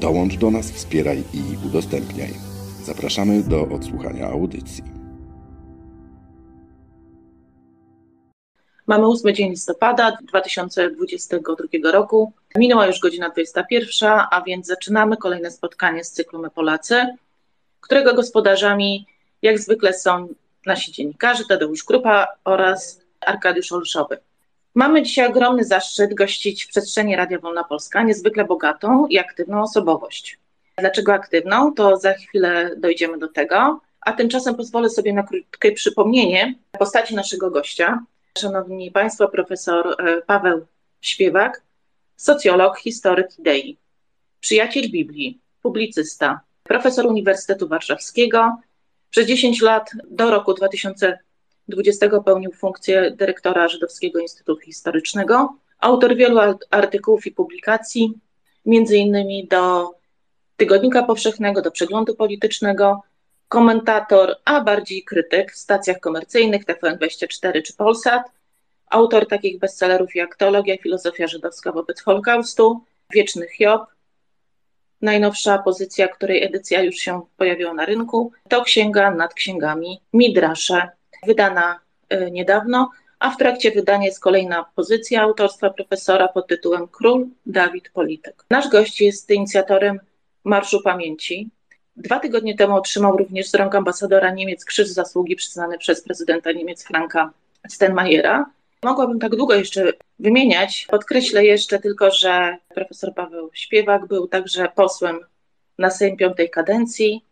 Dołącz do nas, wspieraj i udostępniaj. Zapraszamy do odsłuchania audycji. Mamy 8 dzień listopada 2022 roku. Minęła już godzina 21, a więc zaczynamy kolejne spotkanie z cyklu My Polacy, którego gospodarzami jak zwykle są nasi dziennikarze Tadeusz Grupa oraz Arkadiusz Olszowy. Mamy dzisiaj ogromny zaszczyt gościć w przestrzeni Radia Wolna Polska niezwykle bogatą i aktywną osobowość. Dlaczego aktywną, to za chwilę dojdziemy do tego, a tymczasem pozwolę sobie na krótkie przypomnienie postaci naszego gościa. Szanowni Państwo, profesor e, Paweł Śpiewak, socjolog, historyk idei, przyjaciel Biblii, publicysta, profesor Uniwersytetu Warszawskiego, przez 10 lat do roku 2020 pełnił funkcję dyrektora Żydowskiego Instytutu Historycznego, autor wielu artykułów i publikacji, między innymi do Tygodnika Powszechnego, do Przeglądu Politycznego, komentator, a bardziej krytyk w stacjach komercyjnych TVN24 czy Polsat, autor takich bestsellerów jak Teologia i Filozofia Żydowska wobec Holokaustu, Wieczny Hiob, Najnowsza pozycja, której edycja już się pojawiła na rynku, to księga nad księgami Midrasze, wydana e, niedawno, a w trakcie wydania jest kolejna pozycja autorstwa profesora pod tytułem Król Dawid Polityk. Nasz gość jest inicjatorem Marszu Pamięci. Dwa tygodnie temu otrzymał również z rąk ambasadora Niemiec Krzyż Zasługi przyznany przez prezydenta Niemiec Franka Steinmeiera. Mogłabym tak długo jeszcze wymieniać. Podkreślę jeszcze tylko, że profesor Paweł Śpiewak był także posłem na Sejm piątej kadencji,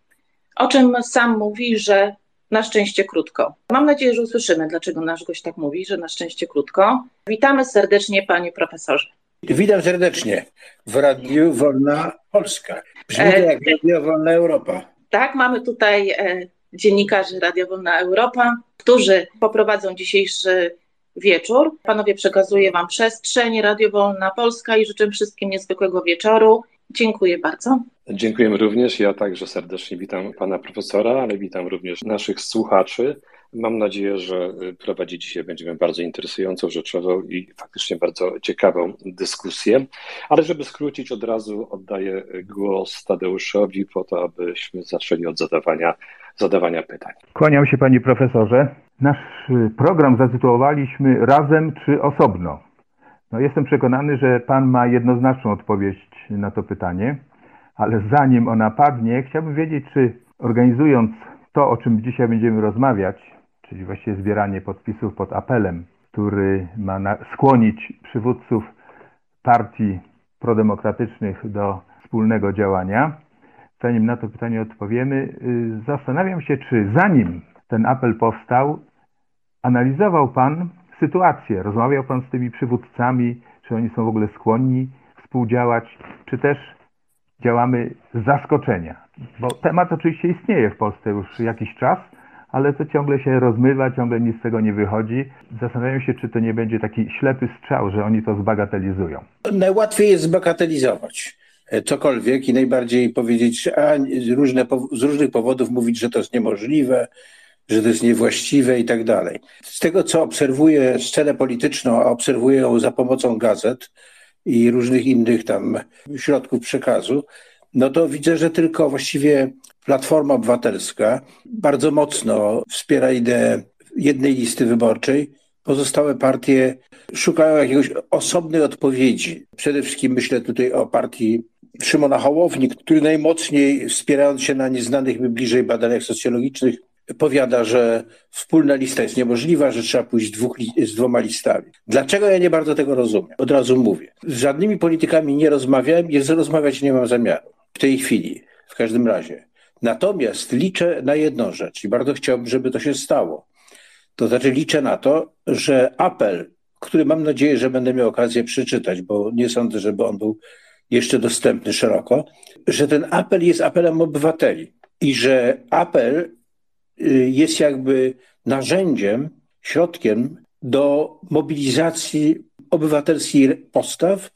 o czym sam mówi, że na szczęście krótko. Mam nadzieję, że usłyszymy, dlaczego nasz gość tak mówi, że na szczęście krótko. Witamy serdecznie, panie profesorze. Witam serdecznie w Radiu Wolna Polska. Brzmi to jak Radio Wolna Europa. Tak, mamy tutaj e, dziennikarzy Radio Wolna Europa, którzy poprowadzą dzisiejszy wieczór. Panowie, przekazuję Wam przestrzeń Radio Wolna Polska i życzę wszystkim niezwykłego wieczoru. Dziękuję bardzo. Dziękujemy również. Ja także serdecznie witam pana profesora, ale witam również naszych słuchaczy. Mam nadzieję, że prowadzić dzisiaj będziemy bardzo interesującą, rzeczową i faktycznie bardzo ciekawą dyskusję. Ale żeby skrócić, od razu oddaję głos Tadeuszowi po to, abyśmy zaczęli od zadawania, zadawania pytań. Kłaniam się panie profesorze. Nasz program zatytułowaliśmy Razem czy osobno? No jestem przekonany, że pan ma jednoznaczną odpowiedź na to pytanie, ale zanim ona padnie, chciałbym wiedzieć, czy organizując to, o czym dzisiaj będziemy rozmawiać, czyli właściwie zbieranie podpisów pod apelem, który ma skłonić przywódców partii prodemokratycznych do wspólnego działania, zanim na to pytanie odpowiemy, y, zastanawiam się, czy zanim ten apel powstał, analizował Pan sytuację, rozmawiał Pan z tymi przywódcami, czy oni są w ogóle skłonni współdziałać, czy też działamy z zaskoczenia. Bo temat oczywiście istnieje w Polsce już jakiś czas, ale to ciągle się rozmywa, ciągle nic z tego nie wychodzi. Zastanawiam się, czy to nie będzie taki ślepy strzał, że oni to zbagatelizują. Najłatwiej jest zbagatelizować cokolwiek i najbardziej powiedzieć, a różne, z różnych powodów mówić, że to jest niemożliwe, że to jest niewłaściwe i tak dalej. Z tego, co obserwuję scenę polityczną, a obserwuję ją za pomocą gazet i różnych innych tam środków przekazu, no to widzę, że tylko właściwie Platforma Obywatelska bardzo mocno wspiera ideę jednej listy wyborczej. Pozostałe partie szukają jakiegoś osobnej odpowiedzi. Przede wszystkim myślę tutaj o partii Szymona Hołowni, który najmocniej, wspierając się na nieznanych mi bliżej badaniach socjologicznych, powiada, że wspólna lista jest niemożliwa, że trzeba pójść dwóch, z dwoma listami. Dlaczego ja nie bardzo tego rozumiem? Od razu mówię. Z żadnymi politykami nie rozmawiałem i rozmawiać nie mam zamiaru. W tej chwili, w każdym razie. Natomiast liczę na jedną rzecz i bardzo chciałbym, żeby to się stało. To znaczy liczę na to, że apel, który mam nadzieję, że będę miał okazję przeczytać, bo nie sądzę, żeby on był jeszcze dostępny szeroko, że ten apel jest apelem obywateli i że apel jest jakby narzędziem, środkiem do mobilizacji obywatelskich postaw,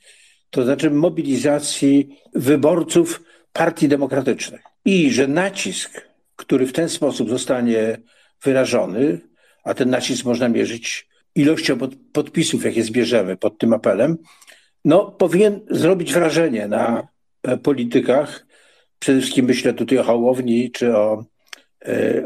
to znaczy mobilizacji wyborców partii demokratycznych. I że nacisk, który w ten sposób zostanie wyrażony, a ten nacisk można mierzyć ilością pod, podpisów, jakie zbierzemy pod tym apelem, no, powinien zrobić wrażenie na e, politykach. Przede wszystkim myślę tutaj o Hołowni czy o,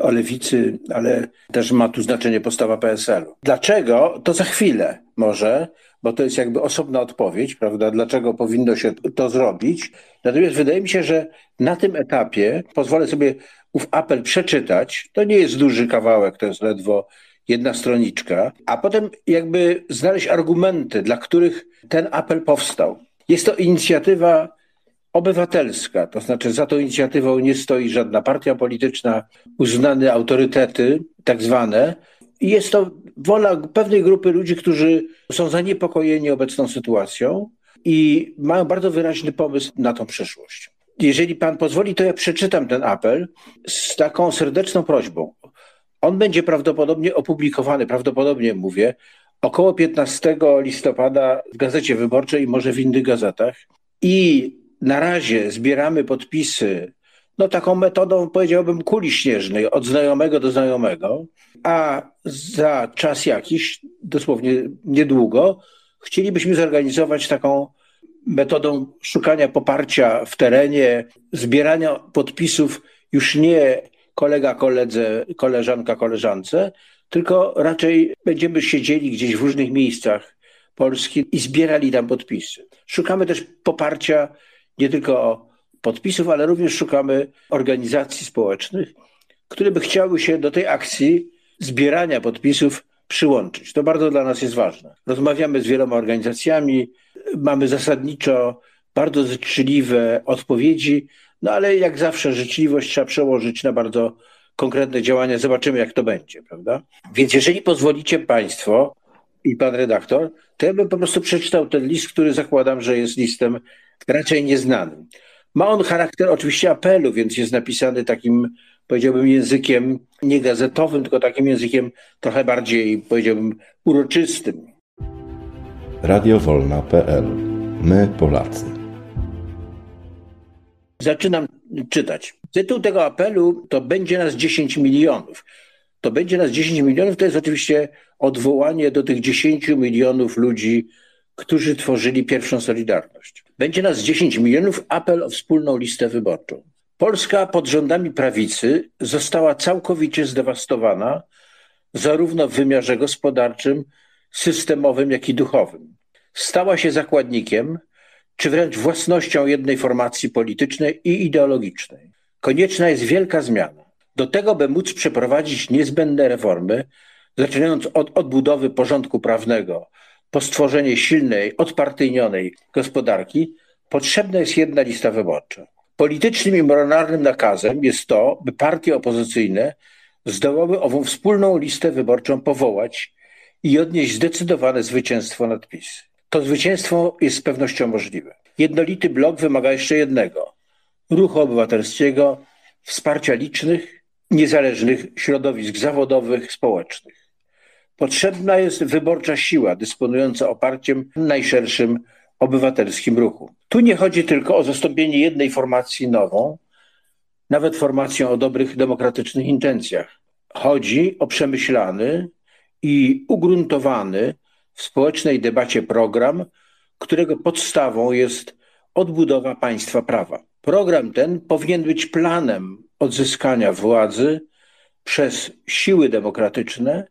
o Lewicy, ale też ma tu znaczenie postawa PSL-u. Dlaczego? To za chwilę może, bo to jest jakby osobna odpowiedź, prawda? Dlaczego powinno się to zrobić? Natomiast wydaje mi się, że na tym etapie pozwolę sobie ów apel przeczytać. To nie jest duży kawałek, to jest ledwo jedna stroniczka, a potem jakby znaleźć argumenty, dla których ten apel powstał. Jest to inicjatywa obywatelska, to znaczy za tą inicjatywą nie stoi żadna partia polityczna, uznane autorytety, tak zwane. Jest to wola pewnej grupy ludzi, którzy są zaniepokojeni obecną sytuacją i mają bardzo wyraźny pomysł na tą przyszłość. Jeżeli pan pozwoli, to ja przeczytam ten apel z taką serdeczną prośbą. On będzie prawdopodobnie opublikowany, prawdopodobnie mówię, około 15 listopada w Gazecie Wyborczej może w innych gazetach. I na razie zbieramy podpisy, no taką metodą powiedziałbym kuli śnieżnej, od znajomego do znajomego, a za czas jakiś, dosłownie niedługo, chcielibyśmy zorganizować taką metodą szukania poparcia w terenie, zbierania podpisów już nie kolega koledze, koleżanka koleżance, tylko raczej będziemy siedzieli gdzieś w różnych miejscach Polski i zbierali tam podpisy. Szukamy też poparcia nie tylko podpisów, ale również szukamy organizacji społecznych, które by chciały się do tej akcji zbierania podpisów przyłączyć. To bardzo dla nas jest ważne. Rozmawiamy z wieloma organizacjami, mamy zasadniczo bardzo życzliwe odpowiedzi, no ale jak zawsze życzliwość trzeba przełożyć na bardzo konkretne działania. Zobaczymy, jak to będzie, prawda? Więc jeżeli pozwolicie Państwo i Pan redaktor, to ja bym po prostu przeczytał ten list, który zakładam, że jest listem raczej nieznanym. Ma on charakter oczywiście apelu, więc jest napisany takim, powiedziałbym, językiem nie gazetowym, tylko takim językiem trochę bardziej, powiedziałbym, uroczystym. Radiowolna.pl My Polacy. Zaczynam czytać. Tytuł tego apelu to będzie nas 10 milionów. To będzie nas 10 milionów, to jest oczywiście odwołanie do tych 10 milionów ludzi, którzy tworzyli pierwszą Solidarność. Będzie nas 10 milionów, apel o wspólną listę wyborczą. Polska pod rządami prawicy została całkowicie zdewastowana, zarówno w wymiarze gospodarczym, systemowym, jak i duchowym. Stała się zakładnikiem czy wręcz własnością jednej formacji politycznej i ideologicznej. Konieczna jest wielka zmiana. Do tego, by móc przeprowadzić niezbędne reformy, zaczynając od odbudowy porządku prawnego, po stworzenie silnej, odpartyjnionej gospodarki, potrzebna jest jedna lista wyborcza. Politycznym i moralnym nakazem jest to, by partie opozycyjne zdołały ową wspólną listę wyborczą powołać i odnieść zdecydowane zwycięstwo nad PiS. To zwycięstwo jest z pewnością możliwe. Jednolity blok wymaga jeszcze jednego ruchu obywatelskiego, wsparcia licznych, niezależnych środowisk zawodowych, społecznych. Potrzebna jest wyborcza siła dysponująca oparciem najszerszym obywatelskim ruchu. Tu nie chodzi tylko o zastąpienie jednej formacji nową, nawet formacją o dobrych demokratycznych intencjach. Chodzi o przemyślany i ugruntowany w społecznej debacie program, którego podstawą jest odbudowa państwa prawa. Program ten powinien być planem odzyskania władzy przez siły demokratyczne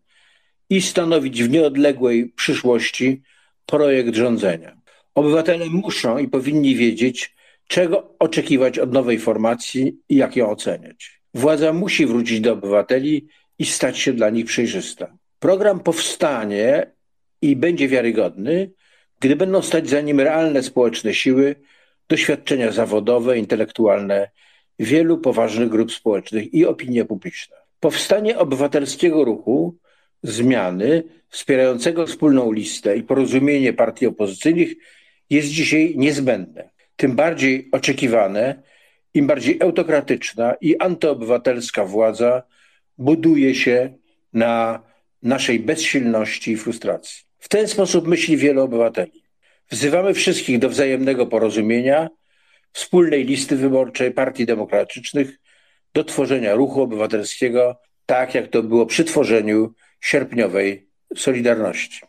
i stanowić w nieodległej przyszłości projekt rządzenia. Obywatele muszą i powinni wiedzieć, czego oczekiwać od nowej formacji i jak ją oceniać. Władza musi wrócić do obywateli i stać się dla nich przejrzysta. Program powstanie i będzie wiarygodny, gdy będą stać za nim realne społeczne siły, doświadczenia zawodowe, intelektualne wielu poważnych grup społecznych i opinia publiczna. Powstanie obywatelskiego ruchu, zmiany wspierającego wspólną listę i porozumienie partii opozycyjnych jest dzisiaj niezbędne. tym bardziej oczekiwane, im bardziej autokratyczna i antyobywatelska władza buduje się na naszej bezsilności i frustracji. W ten sposób myśli wielu obywateli. Wzywamy wszystkich do wzajemnego porozumienia, wspólnej listy wyborczej partii demokratycznych, do tworzenia ruchu obywatelskiego, tak jak to było przy tworzeniu sierpniowej Solidarności.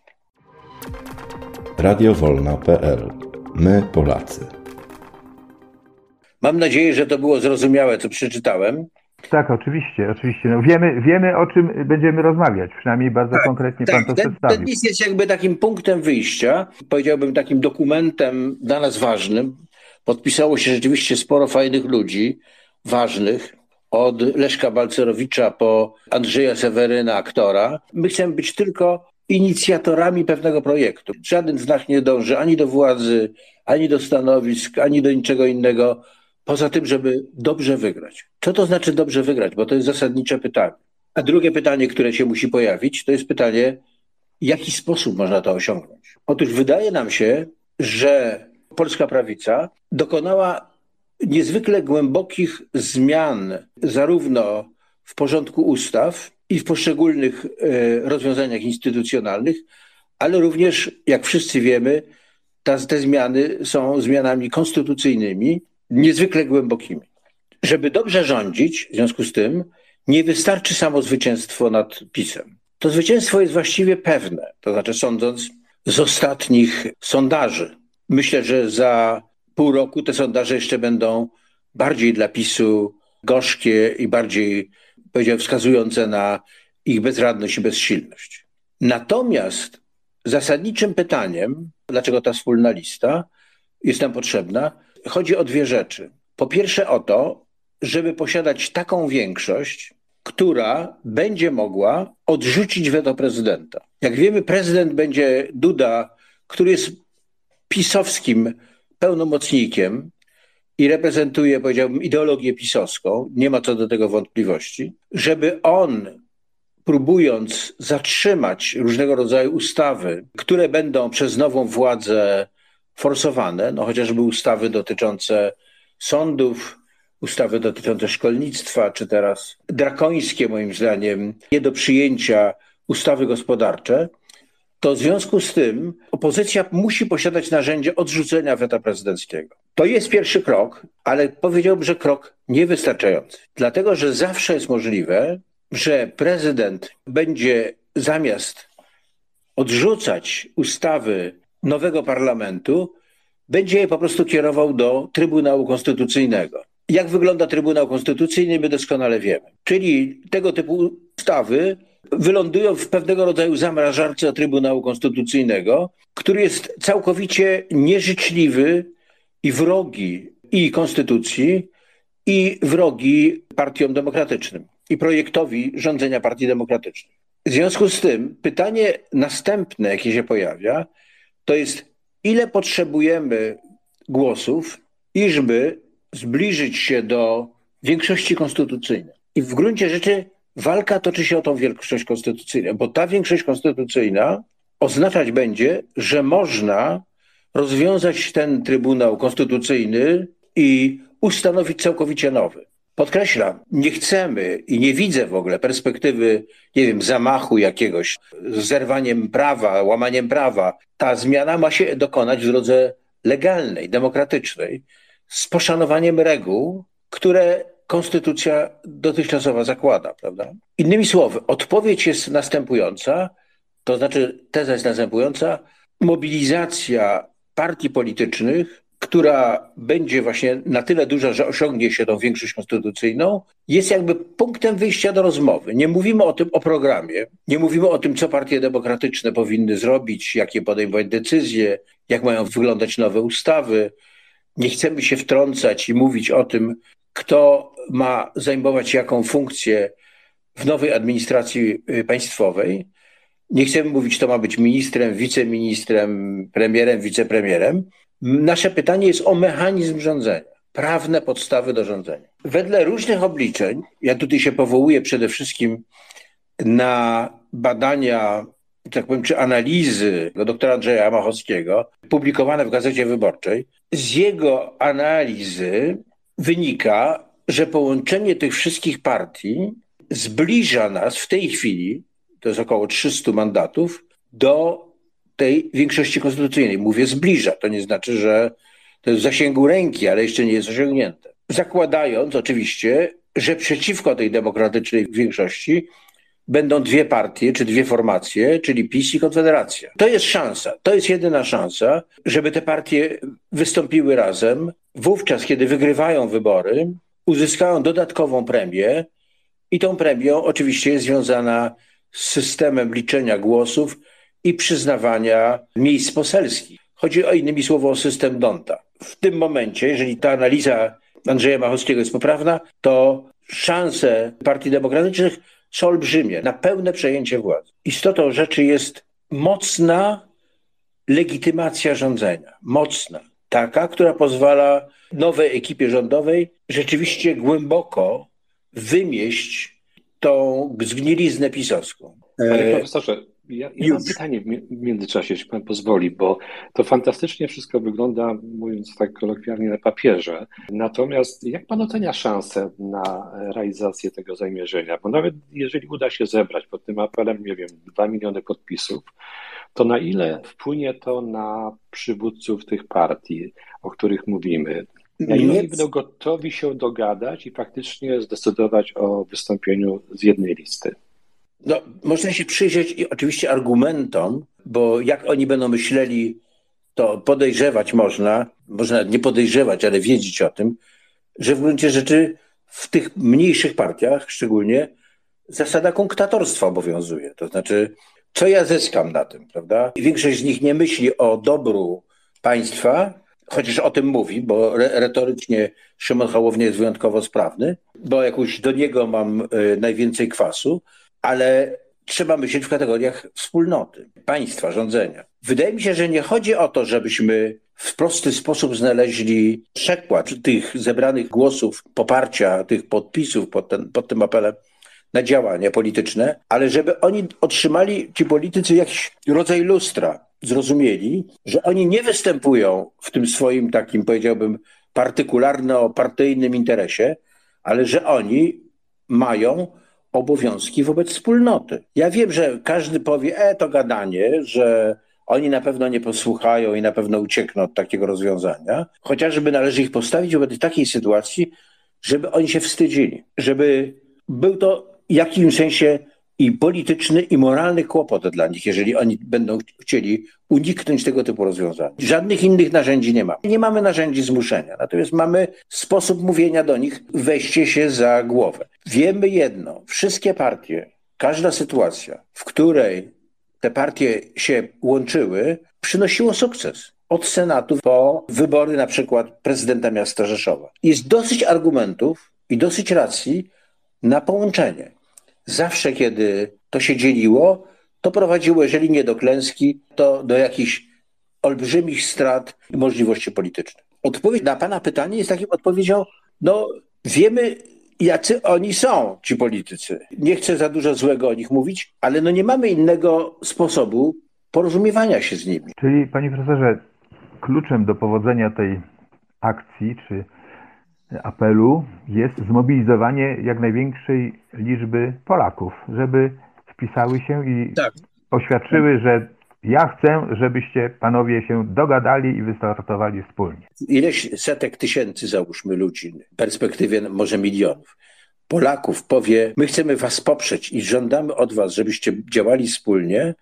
Radiowolna.pl My Polacy. Mam nadzieję, że to było zrozumiałe, co przeczytałem. Tak, oczywiście, oczywiście. No wiemy, wiemy, o czym będziemy rozmawiać, przynajmniej bardzo tak, konkretnie tak, Pan to ten, przedstawił. Ten list jest jakby takim punktem wyjścia, powiedziałbym takim dokumentem dla nas ważnym. Podpisało się rzeczywiście sporo fajnych ludzi, ważnych, od Leszka Balcerowicza po Andrzeja Seweryna, aktora. My chcemy być tylko inicjatorami pewnego projektu. Żaden z nas nie dąży ani do władzy, ani do stanowisk, ani do niczego innego, poza tym, żeby dobrze wygrać. Co to znaczy dobrze wygrać? Bo to jest zasadnicze pytanie. A drugie pytanie, które się musi pojawić, to jest pytanie, w jaki sposób można to osiągnąć? Otóż wydaje nam się, że polska prawica dokonała niezwykle głębokich zmian, zarówno w porządku ustaw i w poszczególnych e, rozwiązaniach instytucjonalnych, ale również, jak wszyscy wiemy, ta, te zmiany są zmianami konstytucyjnymi, niezwykle głębokimi. Żeby dobrze rządzić, w związku z tym, nie wystarczy samo zwycięstwo nad PiSem. To zwycięstwo jest właściwie pewne, to znaczy sądząc z ostatnich sondaży. Myślę, że za pół roku te sondaże jeszcze będą bardziej dla PiSu gorzkie i bardziej, powiedziałbym, wskazujące na ich bezradność i bezsilność. Natomiast zasadniczym pytaniem, dlaczego ta wspólna lista jest nam potrzebna, chodzi o dwie rzeczy. Po pierwsze o to, żeby posiadać taką większość, która będzie mogła odrzucić weto prezydenta. Jak wiemy, prezydent będzie Duda, który jest pisowskim pełnomocnikiem i reprezentuje, powiedziałbym, ideologię pisowską, nie ma co do tego wątpliwości, żeby on, próbując zatrzymać różnego rodzaju ustawy, które będą przez nową władzę forsowane, no chociażby ustawy dotyczące sądów, ustawy dotyczące szkolnictwa, czy teraz drakońskie moim zdaniem, nie do przyjęcia ustawy gospodarcze, to w związku z tym opozycja musi posiadać narzędzie odrzucenia weta prezydenckiego. To jest pierwszy krok, ale powiedziałbym, że krok niewystarczający. Dlatego, że zawsze jest możliwe, że prezydent będzie zamiast odrzucać ustawy nowego parlamentu, będzie je po prostu kierował do Trybunału Konstytucyjnego. Jak wygląda Trybunał Konstytucyjny, my doskonale wiemy. Czyli tego typu ustawy wylądują w pewnego rodzaju zamrażarce Trybunału Konstytucyjnego, który jest całkowicie nieżyczliwy i wrogi i konstytucji, i wrogi partiom demokratycznym i projektowi rządzenia partii demokratycznej. W związku z tym pytanie następne, jakie się pojawia, to jest ile potrzebujemy głosów, iżby zbliżyć się do większości konstytucyjnej. I w gruncie rzeczy walka toczy się o tą większość konstytucyjną, bo ta większość konstytucyjna oznaczać będzie, że można rozwiązać ten Trybunał Konstytucyjny i ustanowić całkowicie nowy. Podkreślam, nie chcemy i nie widzę w ogóle perspektywy, nie wiem, zamachu jakiegoś, zerwaniem prawa, łamaniem prawa. Ta zmiana ma się dokonać w drodze legalnej, demokratycznej, z poszanowaniem reguł, które konstytucja dotychczasowa zakłada, prawda? Innymi słowy, odpowiedź jest następująca, to znaczy teza jest następująca, mobilizacja partii politycznych, która będzie właśnie na tyle duża, że osiągnie się tą większość konstytucyjną, jest jakby punktem wyjścia do rozmowy. Nie mówimy o tym, o programie, nie mówimy o tym, co partie demokratyczne powinny zrobić, jakie podejmować decyzje, jak mają wyglądać nowe ustawy. Nie chcemy się wtrącać i mówić o tym, kto ma zajmować jaką funkcję w nowej administracji y, państwowej. Nie chcemy mówić, kto ma być ministrem, wiceministrem, premierem, wicepremierem. Nasze pytanie jest o mechanizm rządzenia, prawne podstawy do rządzenia. Wedle różnych obliczeń, ja tutaj się powołuję przede wszystkim na badania tak powiem, czy analizy doktora Andrzeja Machowskiego, publikowane w Gazecie Wyborczej. Z jego analizy wynika, że połączenie tych wszystkich partii zbliża nas w tej chwili, to jest około 300 mandatów, do tej większości konstytucyjnej. Mówię zbliża, to nie znaczy, że to jest w zasięgu ręki, ale jeszcze nie jest osiągnięte. Zakładając oczywiście, że przeciwko tej demokratycznej większości będą dwie partie, czy dwie formacje, czyli PiS i Konfederacja. To jest szansa, to jest jedyna szansa, żeby te partie wystąpiły razem. Wówczas, kiedy wygrywają wybory, uzyskają dodatkową premię i tą premią oczywiście jest związana z systemem liczenia głosów i przyznawania miejsc poselskich. Chodzi o innymi słowo o system Donta. W tym momencie, jeżeli ta analiza Andrzeja Machowskiego jest poprawna, to szanse partii demokratycznych są olbrzymie na pełne przejęcie władzy. Istotą rzeczy jest mocna legitymacja rządzenia. Mocna. Taka, która pozwala nowej ekipie rządowej rzeczywiście głęboko wymieść tą zgniliznę pisowską. Panie e, profesorze, ja, ja mam pytanie w międzyczasie, jeśli pan pozwoli, bo to fantastycznie wszystko wygląda, mówiąc tak kolokwialnie, na papierze. Natomiast jak pan ocenia szanse na realizację tego zamierzenia? Bo nawet jeżeli uda się zebrać pod tym apelem, nie wiem, 2 miliony podpisów, to na ile wpłynie to na przywódców tych partii, o których mówimy? Na ile będą gotowi się dogadać i faktycznie zdecydować o wystąpieniu z jednej listy? No, można się przyjrzeć oczywiście argumentom, bo jak oni będą myśleli, to podejrzewać można, można nie podejrzewać, ale wiedzieć o tym, że w gruncie rzeczy w tych mniejszych partiach szczególnie zasada kunktatorstwa obowiązuje. To znaczy, co ja zyskam na tym, prawda? Większość z nich nie myśli o dobru państwa, chociaż o tym mówi, bo retorycznie Szymon Hołownia jest wyjątkowo sprawny, bo jakoś do niego mam y, najwięcej kwasu, ale trzeba myśleć w kategoriach wspólnoty, państwa, rządzenia. Wydaje mi się, że nie chodzi o to, żebyśmy w prosty sposób znaleźli przekład tych zebranych głosów, poparcia tych podpisów pod, ten, pod tym apelem na działania polityczne, ale żeby oni otrzymali, ci politycy, jakiś rodzaj lustra, zrozumieli, że oni nie występują w tym swoim takim, powiedziałbym, partykularno-partyjnym interesie, ale że oni mają obowiązki wobec wspólnoty. Ja wiem, że każdy powie, e, to gadanie, że oni na pewno nie posłuchają i na pewno uciekną od takiego rozwiązania, chociażby należy ich postawić wobec takiej sytuacji, żeby oni się wstydzili, żeby był to w jakimś sensie i polityczny, i moralny kłopot dla nich, jeżeli oni będą chcieli uniknąć tego typu rozwiązań. Żadnych innych narzędzi nie mamy. Nie mamy narzędzi zmuszenia, natomiast mamy sposób mówienia do nich, weźcie się za głowę. Wiemy jedno, wszystkie partie, każda sytuacja, w której te partie się łączyły, przynosiło sukces. Od Senatu po wybory na przykład prezydenta miasta Rzeszowa. Jest dosyć argumentów i dosyć racji na połączenie. Zawsze, kiedy to się dzieliło, to prowadziło, jeżeli nie do klęski, to do jakichś olbrzymich strat i możliwości politycznych. Odpowiedź na Pana pytanie jest takim odpowiedzią, no wiemy, jacy oni są, ci politycy. Nie chcę za dużo złego o nich mówić, ale no nie mamy innego sposobu porozumiewania się z nimi. Czyli, panie profesorze, kluczem do powodzenia tej akcji, czy apelu jest zmobilizowanie jak największej liczby Polaków, żeby wpisały się i tak. oświadczyły, że ja chcę, żebyście panowie się dogadali i wystartowali wspólnie. Ileś setek tysięcy, załóżmy, ludzi, w perspektywie może milionów, Polaków powie: My chcemy was poprzeć i żądamy od was, żebyście działali wspólnie,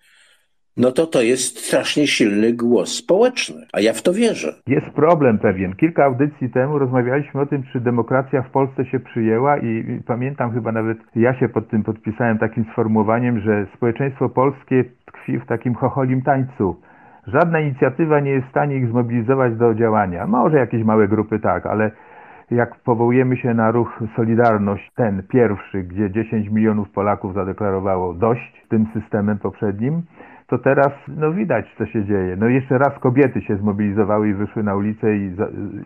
no to to jest strasznie silny głos społeczny, a ja w to wierzę. Jest problem pewien. Kilka audycji temu rozmawialiśmy o tym, czy demokracja w Polsce się przyjęła i pamiętam chyba nawet, ja się pod tym podpisałem takim sformułowaniem, że społeczeństwo polskie tkwi w takim chocholim tańcu. Żadna inicjatywa nie jest w stanie ich zmobilizować do działania. Może jakieś małe grupy tak, ale jak powołujemy się na ruch Solidarność, ten pierwszy, gdzie 10 milionów Polaków zadeklarowało dość tym systemem poprzednim, to teraz no widać, co się dzieje. No jeszcze raz kobiety się zmobilizowały i wyszły na ulicę i,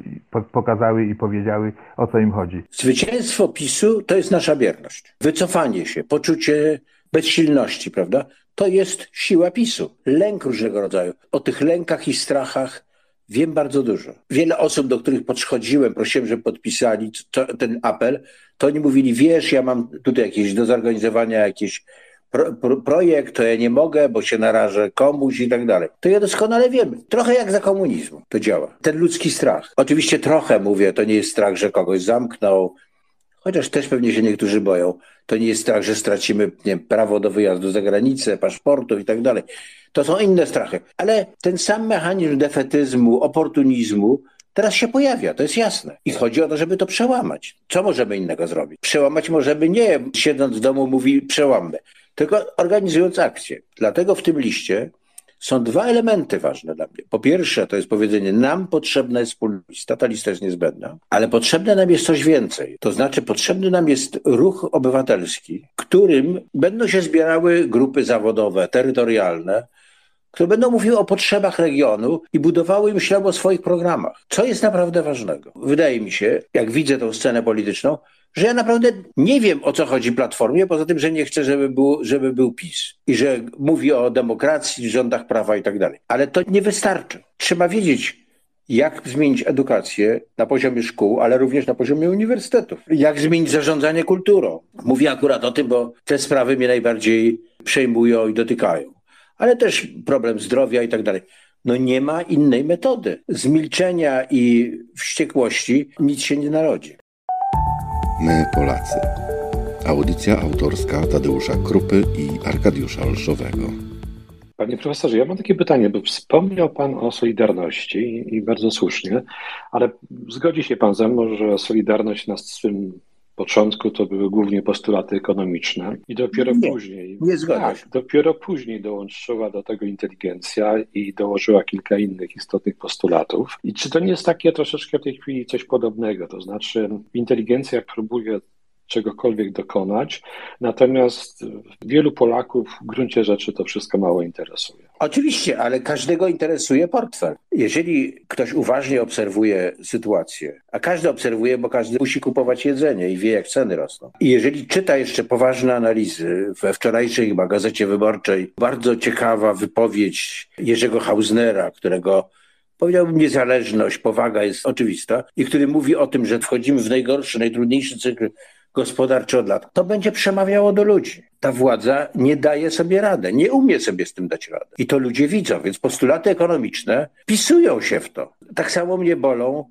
i pokazały i powiedziały, o co im chodzi. Zwycięstwo PiSu to jest nasza bierność. Wycofanie się, poczucie bezsilności, prawda? To jest siła PiSu. Lęk różnego rodzaju. O tych lękach i strachach wiem bardzo dużo. Wiele osób, do których podchodziłem, prosiłem, żeby podpisali ten apel, to oni mówili, wiesz, ja mam tutaj jakieś do zorganizowania jakieś pro, pro, projekt, to ja nie mogę, bo się narażę komuś i tak dalej. To ja doskonale wiem. Trochę jak za komunizmu to działa. Ten ludzki strach. Oczywiście trochę mówię, to nie jest strach, że kogoś zamknął, chociaż też pewnie się niektórzy boją. To nie jest strach, że stracimy nie prawo do wyjazdu za granicę, paszportów i tak dalej. To są inne strachy. Ale ten sam mechanizm defetyzmu, oportunizmu teraz się pojawia, to jest jasne. I chodzi o to, żeby to przełamać. Co możemy innego zrobić? Przełamać możemy nie siedząc w domu mówi przełammy, tylko organizując akcję. Dlatego w tym liście są dwa elementy ważne dla mnie. Po pierwsze, to jest powiedzenie, nam potrzebna jest wspólnota, ta lista jest niezbędna, ale potrzebne nam jest coś więcej. To znaczy, potrzebny nam jest ruch obywatelski, którym będą się zbierały grupy zawodowe, terytorialne, które będą mówiły o potrzebach regionu i budowały i myślały o swoich programach. Co jest naprawdę ważnego? Wydaje mi się, jak widzę tę scenę polityczną, że ja naprawdę nie wiem, o co chodzi Platformie, poza tym, że nie chcę, żeby był, żeby był PiS i że mówi o demokracji, rządach prawa i tak dalej. Ale to nie wystarczy. Trzeba wiedzieć, jak zmienić edukację na poziomie szkół, ale również na poziomie uniwersytetów. Jak zmienić zarządzanie kulturą. Mówię akurat o tym, bo te sprawy mnie najbardziej przejmują i dotykają. Ale też problem zdrowia i tak dalej. No nie ma innej metody. Z milczenia i wściekłości nic się nie narodzi. My Polacy. Audycja autorska Tadeusza Krupy i Arkadiusza Olszowego. Panie profesorze, ja mam takie pytanie, bo wspomniał Pan o Solidarności i bardzo słusznie, ale zgodzi się Pan ze mną, że Solidarność na swym początku to były głównie postulaty ekonomiczne i dopiero nie, później. Nie zgadzam tak, dopiero później dołączyła do tego inteligencja i dołożyła kilka innych istotnych postulatów. I czy to nie jest takie troszeczkę w tej chwili coś podobnego? To znaczy, inteligencja próbuje czegokolwiek dokonać. Natomiast wielu Polaków w gruncie rzeczy to wszystko mało interesuje. Oczywiście, ale każdego interesuje portfel. Jeżeli ktoś uważnie obserwuje sytuację, a każdy obserwuje, bo każdy musi kupować jedzenie i wie, jak ceny rosną. I jeżeli czyta jeszcze poważne analizy we wczorajszej chyba Gazecie Wyborczej, bardzo ciekawa wypowiedź Jerzego Hausnera, którego powiedziałbym, niezależność, powaga jest oczywista i który mówi o tym, że wchodzimy w najgorszy, najtrudniejszy cykl gospodarczy od lat, to będzie przemawiało do ludzi. Ta władza nie daje sobie radę, nie umie sobie z tym dać radę. I to ludzie widzą, więc postulaty ekonomiczne wpisują się w to. Tak samo mnie bolą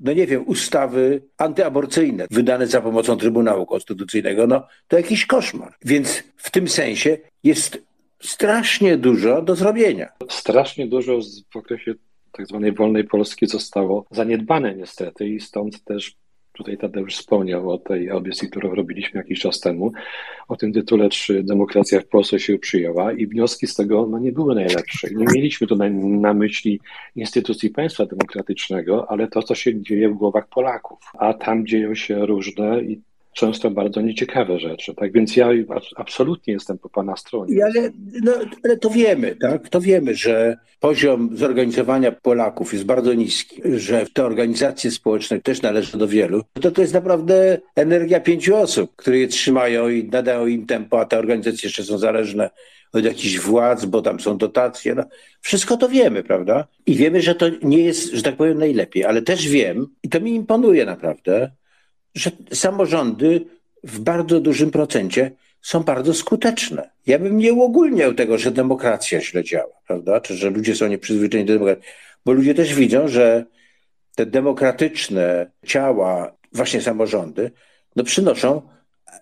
no nie wiem, ustawy antyaborcyjne wydane za pomocą Trybunału Konstytucyjnego, no to jakiś koszmar. Więc w tym sensie jest strasznie dużo do zrobienia. Strasznie dużo w okresie tak zwanej wolnej Polski zostało zaniedbane niestety i stąd też Tutaj Tadeusz wspomniał o tej audycji, którą robiliśmy jakiś czas temu, o tym tytule, czy demokracja w Polsce się przyjęła i wnioski z tego no, nie były najlepsze. Nie mieliśmy tutaj na myśli instytucji państwa demokratycznego, ale to, co się dzieje w głowach Polaków. A tam dzieją się różne i często bardzo nieciekawe rzeczy. Tak więc ja absolutnie jestem po Pana stronie. Ale, no, ale to wiemy, tak? To wiemy, że poziom zorganizowania Polaków jest bardzo niski, że te organizacje społeczne też należą do wielu. To to jest naprawdę energia pięciu osób, które je trzymają i nadają im tempo, a te organizacje jeszcze są zależne od jakichś władz, bo tam są dotacje. No, wszystko to wiemy, prawda? I wiemy, że to nie jest, że tak powiem, najlepiej, ale też wiem, i to mi imponuje naprawdę, że samorządy w bardzo dużym procencie są bardzo skuteczne. Ja bym nie uogólniał tego, że demokracja źle działa, prawda? Czy że ludzie są nieprzyzwyczajeni do demokracji, bo ludzie też widzą, że te demokratyczne ciała, właśnie samorządy, no przynoszą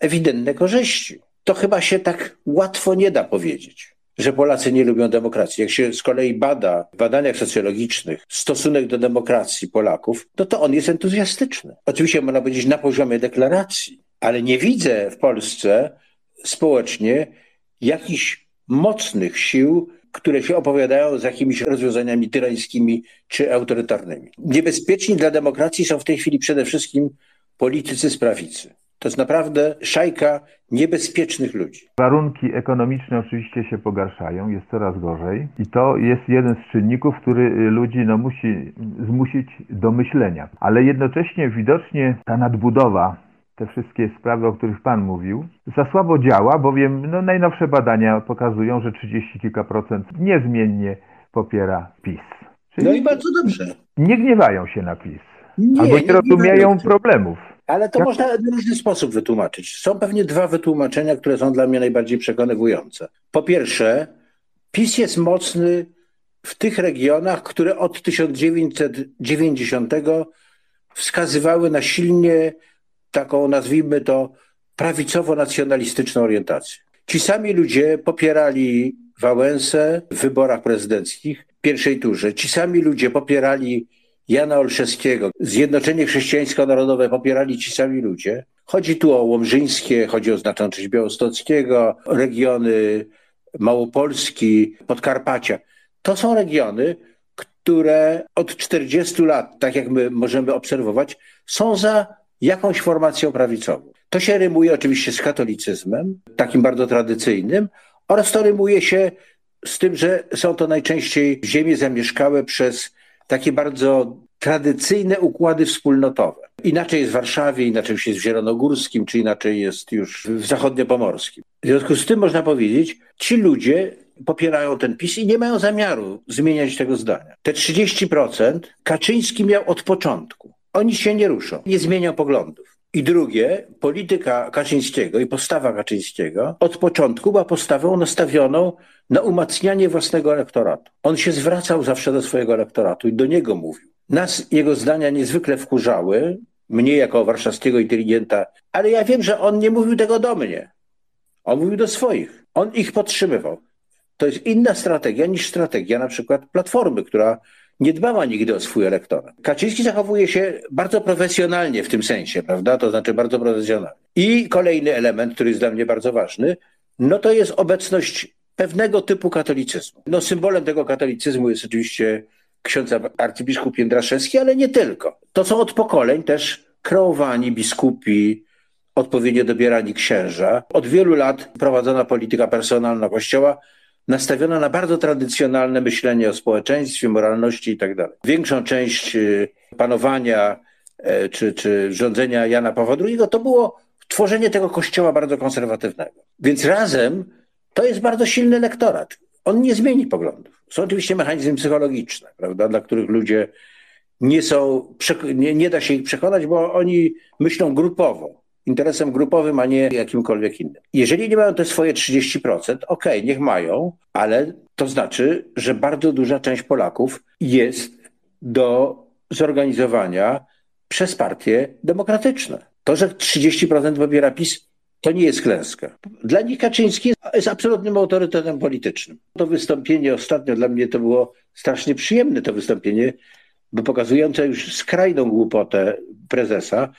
ewidentne korzyści. To chyba się tak łatwo nie da powiedzieć że Polacy nie lubią demokracji. Jak się z kolei bada w badaniach socjologicznych stosunek do demokracji Polaków, to to on jest entuzjastyczny. Oczywiście można powiedzieć na poziomie deklaracji, ale nie widzę w Polsce społecznie jakichś mocnych sił, które się opowiadają za jakimiś rozwiązaniami tyrańskimi czy autorytarnymi. Niebezpieczni dla demokracji są w tej chwili przede wszystkim politycy z prawicy. To jest naprawdę szajka niebezpiecznych ludzi. Warunki ekonomiczne oczywiście się pogarszają, jest coraz gorzej i to jest jeden z czynników, który ludzi no, musi zmusić do myślenia. Ale jednocześnie widocznie ta nadbudowa te wszystkie sprawy, o których Pan mówił, za słabo działa, bowiem no, najnowsze badania pokazują, że 30 kilka procent niezmiennie popiera PiS. Czyli No i bardzo dobrze. nie gniewają się na PiS. Nie, albo nie, nie rozumieją się. problemów. Ale to Jak- można w różny sposób wytłumaczyć. Są pewnie dwa wytłumaczenia, które są dla mnie najbardziej przekonywujące. Po pierwsze, PiS jest mocny w tych regionach, które od 1990 wskazywały na silnie taką, nazwijmy to, prawicowo-nacjonalistyczną orientację. Ci sami ludzie popierali Wałęsę w wyborach prezydenckich w pierwszej turze. Ci sami ludzie popierali Jana Olszewskiego. Zjednoczenie Chrześcijańsko-Narodowe popierali ci sami ludzie. Chodzi tu o Łomżyńskie, chodzi o znaczną część Białostockiego, regiony Małopolski, Podkarpacia. To są regiony, które od 40 lat, tak jak my możemy obserwować, są za jakąś formacją prawicową. To się rymuje oczywiście z katolicyzmem, takim bardzo tradycyjnym, oraz to rymuje się z tym, że są to najczęściej ziemie zamieszkałe przez takie bardzo tradycyjne układy wspólnotowe. Inaczej jest w Warszawie, inaczej już jest w Zielonogórskim, czy inaczej jest już w Zachodniopomorskim. W związku z tym można powiedzieć, ci ludzie popierają ten PiS i nie mają zamiaru zmieniać tego zdania. Te 30% Kaczyński miał od początku. Oni się nie ruszą, nie zmienią poglądów. I drugie, polityka Kaczyńskiego i postawa Kaczyńskiego od początku była postawą nastawioną na umacnianie własnego elektoratu. On się zwracał zawsze do swojego elektoratu i do niego mówił. Nas jego zdania niezwykle wkurzały, mnie jako warszawskiego inteligenta, ale ja wiem, że on nie mówił tego do mnie. On mówił do swoich. On ich podtrzymywał. To jest inna strategia niż strategia na przykład Platformy, która nie dbała nigdy o swój elektorat. Kaczyński zachowuje się bardzo profesjonalnie w tym sensie, prawda? To znaczy bardzo profesjonalnie. I kolejny element, który jest dla mnie bardzo ważny, no to jest obecność pewnego typu katolicyzmu. No symbolem tego katolicyzmu jest oczywiście ksiądz arcybiskup Jędraszewski, ale nie tylko. To są od pokoleń też kreowani biskupi, odpowiednio dobierani księża. Od wielu lat prowadzona polityka personalna Kościoła nastawiona na bardzo tradycjonalne myślenie o społeczeństwie, moralności itd. Większą część y, panowania e, czy, czy rządzenia Jana Pawła II to było tworzenie tego kościoła bardzo konserwatywnego. Więc razem to jest bardzo silny elektorat. On nie zmieni poglądów. Są oczywiście mechanizmy psychologiczne, prawda, dla których ludzie nie są, nie, nie da się ich przekonać, bo oni myślą grupowo, interesem grupowym, a nie jakimkolwiek innym. Jeżeli nie mają te swoje 30%, okej, niech mają, ale to znaczy, że bardzo duża część Polaków jest do zorganizowania przez partie demokratyczne. To, że 30% popiera PiS, to nie jest klęska. Dla nich Kaczyński jest absolutnym autorytetem politycznym. To wystąpienie ostatnio dla mnie to było strasznie przyjemne, to wystąpienie, bo pokazujące już skrajną głupotę prezesa,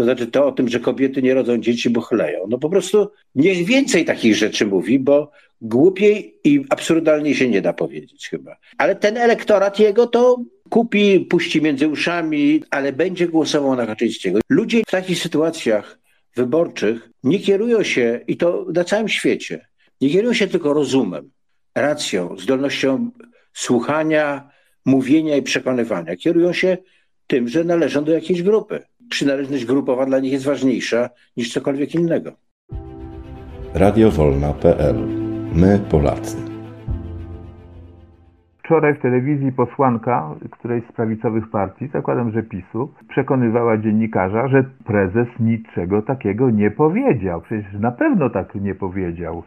to znaczy to o tym, że kobiety nie rodzą dzieci, bo chleją. No po prostu niech więcej takich rzeczy mówi, bo głupiej i absurdalniej się nie da powiedzieć chyba. Ale ten elektorat jego to kupi, puści między uszami, ale będzie głosował na Kaczyńskiego. Ludzie w takich sytuacjach wyborczych nie kierują się, i to na całym świecie, nie kierują się tylko rozumem, racją, zdolnością słuchania, mówienia i przekonywania. Kierują się tym, że należą do jakiejś grupy. Przynależność grupowa dla nich jest ważniejsza niż cokolwiek innego. Radiowolna.pl My Polacy. Wczoraj w telewizji posłanka którejś z prawicowych partii, zakładam, że PiSu, przekonywała dziennikarza, że prezes niczego takiego nie powiedział. Przecież na pewno tak nie powiedział.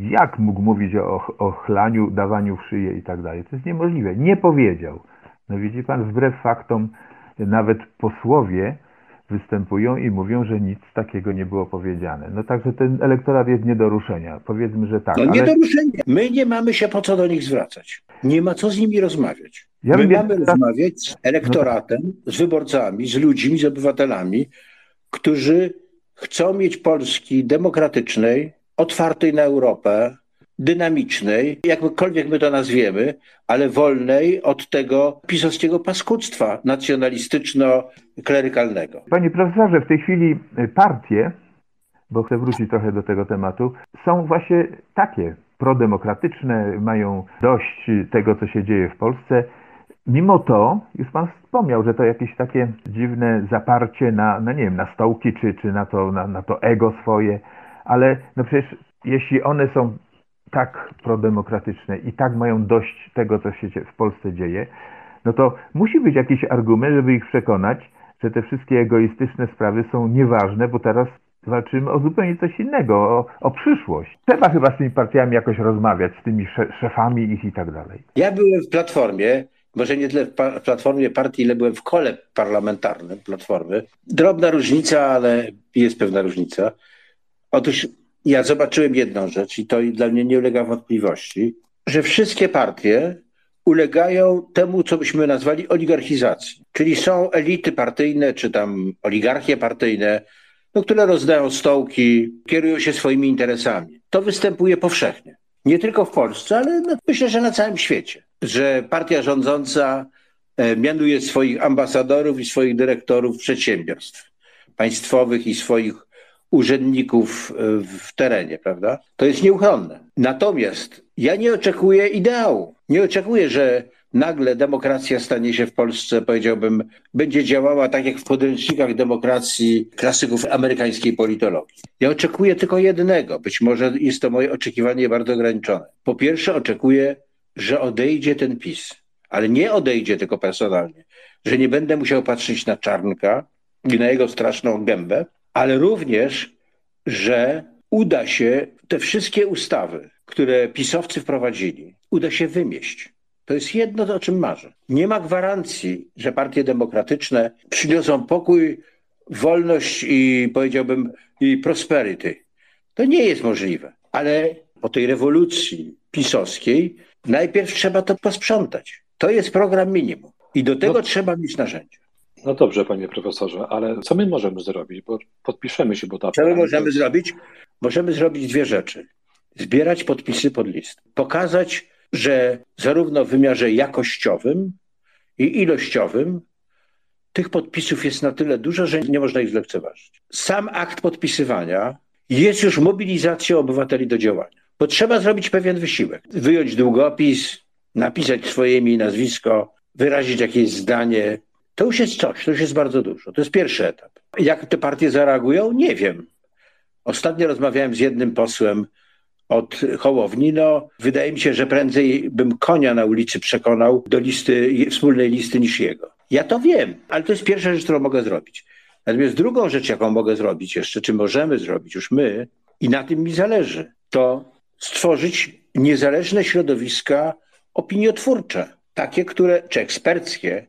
Jak mógł mówić o, o chlaniu, dawaniu w szyję i tak dalej? To jest niemożliwe. Nie powiedział. No widzi pan, wbrew faktom nawet posłowie występują i mówią, że nic takiego nie było powiedziane. No także ten elektorat jest nie do ruszenia. Powiedzmy, że tak. No nie ale... do ruszenia. My nie mamy się po co do nich zwracać. Nie ma co z nimi rozmawiać. Ja My mamy rozmawiać z elektoratem, z wyborcami, z ludźmi, z obywatelami, którzy chcą mieć Polski demokratycznej, otwartej na Europę, dynamicznej, jakkolwiek my to nazwiemy, ale wolnej od tego pisowskiego paskudztwa nacjonalistyczno-klerykalnego. Panie profesorze, w tej chwili y, partie, bo chcę wrócić trochę do tego tematu, są właśnie takie prodemokratyczne, mają dość tego, co się dzieje w Polsce mimo to, już Pan wspomniał, że to jakieś takie dziwne zaparcie na, na nie wiem, na stołki, czy, czy na, to, na, na to ego swoje, ale no przecież jeśli one są tak prodemokratyczne i tak mają dość tego, co się w Polsce dzieje, no to musi być jakiś argument, żeby ich przekonać, że te wszystkie egoistyczne sprawy są nieważne, bo teraz walczymy o zupełnie coś innego, o, o przyszłość. Trzeba chyba z tymi partiami jakoś rozmawiać, z tymi szefami ich i tak dalej. Ja byłem w Platformie, może nie tyle w Platformie partii, ile byłem w kole parlamentarnym Platformy. Drobna różnica, ale jest pewna różnica. Otóż ja zobaczyłem jedną rzecz i to dla mnie nie ulega wątpliwości, że wszystkie partie ulegają temu, co byśmy nazwali oligarchizacji. Czyli są elity partyjne, czy tam oligarchie partyjne, no, które rozdają stołki, kierują się swoimi interesami. To występuje powszechnie. Nie tylko w Polsce, ale no, myślę, że na całym świecie. Że partia rządząca e, mianuje swoich ambasadorów i swoich dyrektorów przedsiębiorstw państwowych i swoich urzędników e, w terenie, prawda? To jest nieuchronne. Natomiast ja nie oczekuję ideału. Nie oczekuję, że nagle demokracja stanie się w Polsce, powiedziałbym, będzie działała tak jak w podręcznikach demokracji klasyków amerykańskiej politologii. Ja oczekuję tylko jednego, być może jest to moje oczekiwanie bardzo ograniczone. Po pierwsze, oczekuję, że odejdzie ten PiS, ale nie odejdzie tylko personalnie, że nie będę musiał patrzeć na Czarnka i na jego straszną gębę, ale również, że uda się te wszystkie ustawy, które pisowcy wprowadzili, uda się wymieść. To jest jedno, o czym marzę. Nie ma gwarancji, że partie demokratyczne przyniosą pokój, wolność i powiedziałbym i prosperity. To nie jest możliwe. Ale po tej rewolucji pisowskiej najpierw trzeba to posprzątać. To jest program minimum. I do tego no, trzeba mieć narzędzia. No dobrze, panie profesorze, ale co my możemy zrobić? Bo podpiszemy się, bo ta. Co my możemy zrobić? Możemy zrobić dwie rzeczy. Zbierać podpisy pod list. Pokazać, że zarówno w wymiarze jakościowym i ilościowym tych podpisów jest na tyle dużo, że nie można ich zlekceważyć. Sam akt podpisywania jest już mobilizacją obywateli do działania. Bo trzeba zrobić pewien wysiłek. Wyjąć długopis, napisać swoje imię i nazwisko, wyrazić jakieś zdanie. To już jest coś, to już jest bardzo dużo. To jest pierwszy etap. Jak te partie zareagują? Nie wiem. Ostatnio rozmawiałem z jednym posłem od Hołowni, no wydaje mi się, że prędzej bym konia na ulicy przekonał do listy, wspólnej listy niż jego. Ja to wiem, ale to jest pierwsza rzecz, którą mogę zrobić. Natomiast drugą rzecz, jaką mogę zrobić jeszcze, czy możemy zrobić już my, i na tym mi zależy, to stworzyć niezależne środowiska opiniotwórcze, takie, które, czy eksperckie,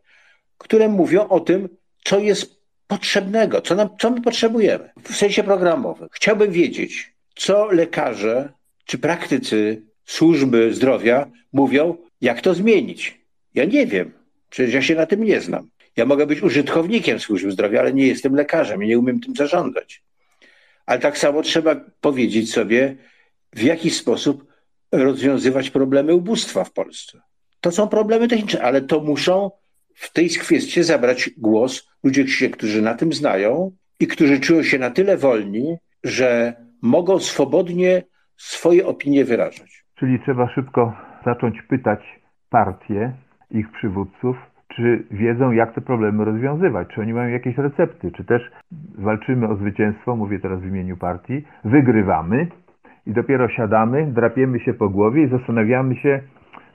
które mówią o tym, co jest potrzebnego, co, nam, co my potrzebujemy w sensie programowym. Chciałbym wiedzieć, co lekarze czy praktycy służby zdrowia mówią, jak to zmienić. Ja nie wiem, przecież ja się na tym nie znam. Ja mogę być użytkownikiem służby zdrowia, ale nie jestem lekarzem i nie umiem tym zarządzać. Ale tak samo trzeba powiedzieć sobie, w jaki sposób rozwiązywać problemy ubóstwa w Polsce. To są problemy techniczne, ale to muszą w tej kwestii zabrać głos ludzie, którzy na tym znają i którzy czują się na tyle wolni, że mogą swobodnie swoje opinie wyrażać. Czyli trzeba szybko zacząć pytać partie, ich przywódców, czy wiedzą, jak te problemy rozwiązywać, czy oni mają jakieś recepty, czy też walczymy o zwycięstwo, mówię teraz w imieniu partii, wygrywamy i dopiero siadamy, drapiemy się po głowie i zastanawiamy się,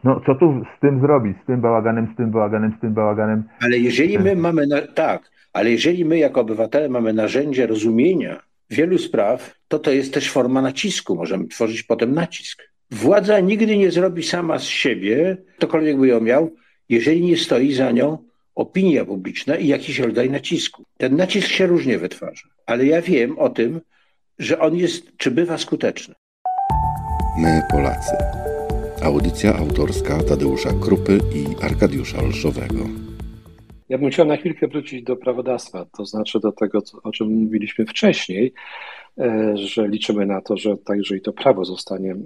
no co tu z tym zrobić, z tym bałaganem, z tym bałaganem, z tym bałaganem. Ale jeżeli my mamy, na... tak, ale jeżeli my jako obywatele mamy narzędzie rozumienia wielu spraw, to to jest też forma nacisku. Możemy tworzyć potem nacisk. Władza nigdy nie zrobi sama z siebie, ktokolwiek by ją miał, jeżeli nie stoi za nią opinia publiczna i jakiś rodzaj nacisku. Ten nacisk się różnie wytwarza, ale ja wiem o tym, że on jest, czy bywa skuteczny. My Polacy. Audycja autorska Tadeusza Krupy i Arkadiusza Olszowego. Ja bym chciał na chwilkę wrócić do prawodawstwa, to znaczy do tego, o czym mówiliśmy wcześniej, e, że liczymy na to, że także i to prawo zostanie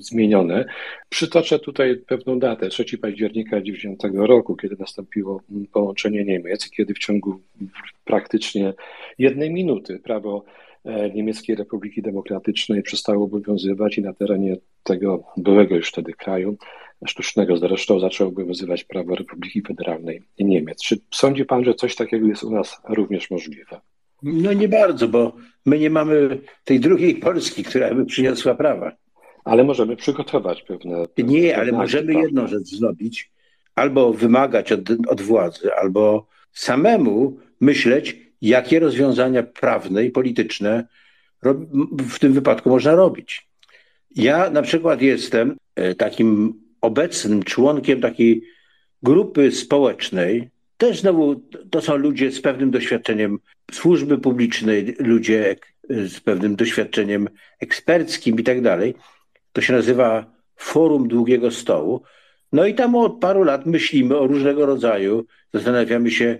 zmienione. Przytoczę tutaj pewną datę, 3 października 1990 roku, kiedy nastąpiło połączenie Niemiec, kiedy w ciągu praktycznie jednej minuty prawo e, Niemieckiej Republiki Demokratycznej przestało obowiązywać i na terenie tego byłego już wtedy kraju sztucznego zresztą zaczął obowiązywać prawo Republiki Federalnej Niemiec. Czy sądzi pan, że coś takiego jest u nas również możliwe? No nie bardzo, bo my nie mamy tej drugiej Polski, która by przyniosła prawa. Ale możemy przygotować pewne. Nie, ale możemy prawda? jedną rzecz zrobić. Albo wymagać od, od władzy, albo samemu myśleć, jakie rozwiązania prawne i polityczne w tym wypadku można robić. Ja na przykład jestem e, takim obecnym członkiem takiej grupy społecznej. Też znowu to są ludzie z pewnym doświadczeniem służby publicznej, ludzie z pewnym doświadczeniem eksperckim i tak dalej. To się nazywa Forum Długiego Stołu. No i tam od paru lat myślimy o różnego rodzaju, zastanawiamy się,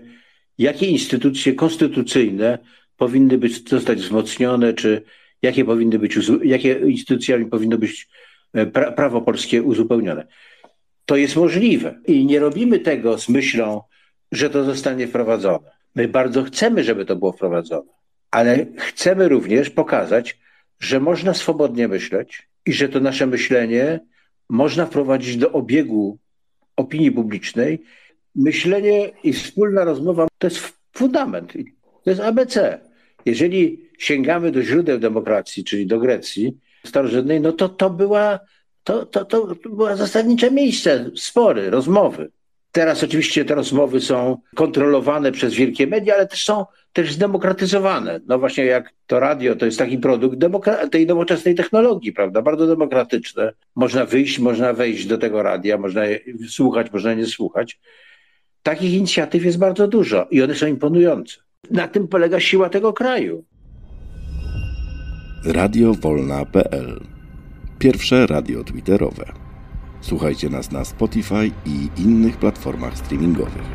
jakie instytucje konstytucyjne powinny być, zostać wzmocnione, czy jakie powinny być, jakie instytucjami powinno być e, pra, prawo polskie uzupełnione. To jest możliwe i nie robimy tego z myślą, że to zostanie wprowadzone. My bardzo chcemy, żeby to było wprowadzone, ale chcemy również pokazać, że można swobodnie myśleć i że to nasze myślenie można wprowadzić do obiegu opinii publicznej. Myślenie i wspólna rozmowa to jest fundament, to jest ABC. Jeżeli sięgamy do źródeł demokracji, czyli do Grecji starożytnej, no to to była, to, to, to była zasadnicze miejsce, spory, rozmowy. Teraz oczywiście te rozmowy są kontrolowane przez wielkie media, ale też są też zdemokratyzowane. No właśnie jak to radio, to jest taki produkt tej nowoczesnej technologii, prawda? Bardzo demokratyczne. Można wyjść, można wejść do tego radia, można słuchać, można nie słuchać. Takich inicjatyw jest bardzo dużo i one są imponujące. Na tym polega siła tego kraju. Radiowolna.pl Pierwsze radio twitterowe. Słuchajcie nas na Spotify i innych platformach streamingowych.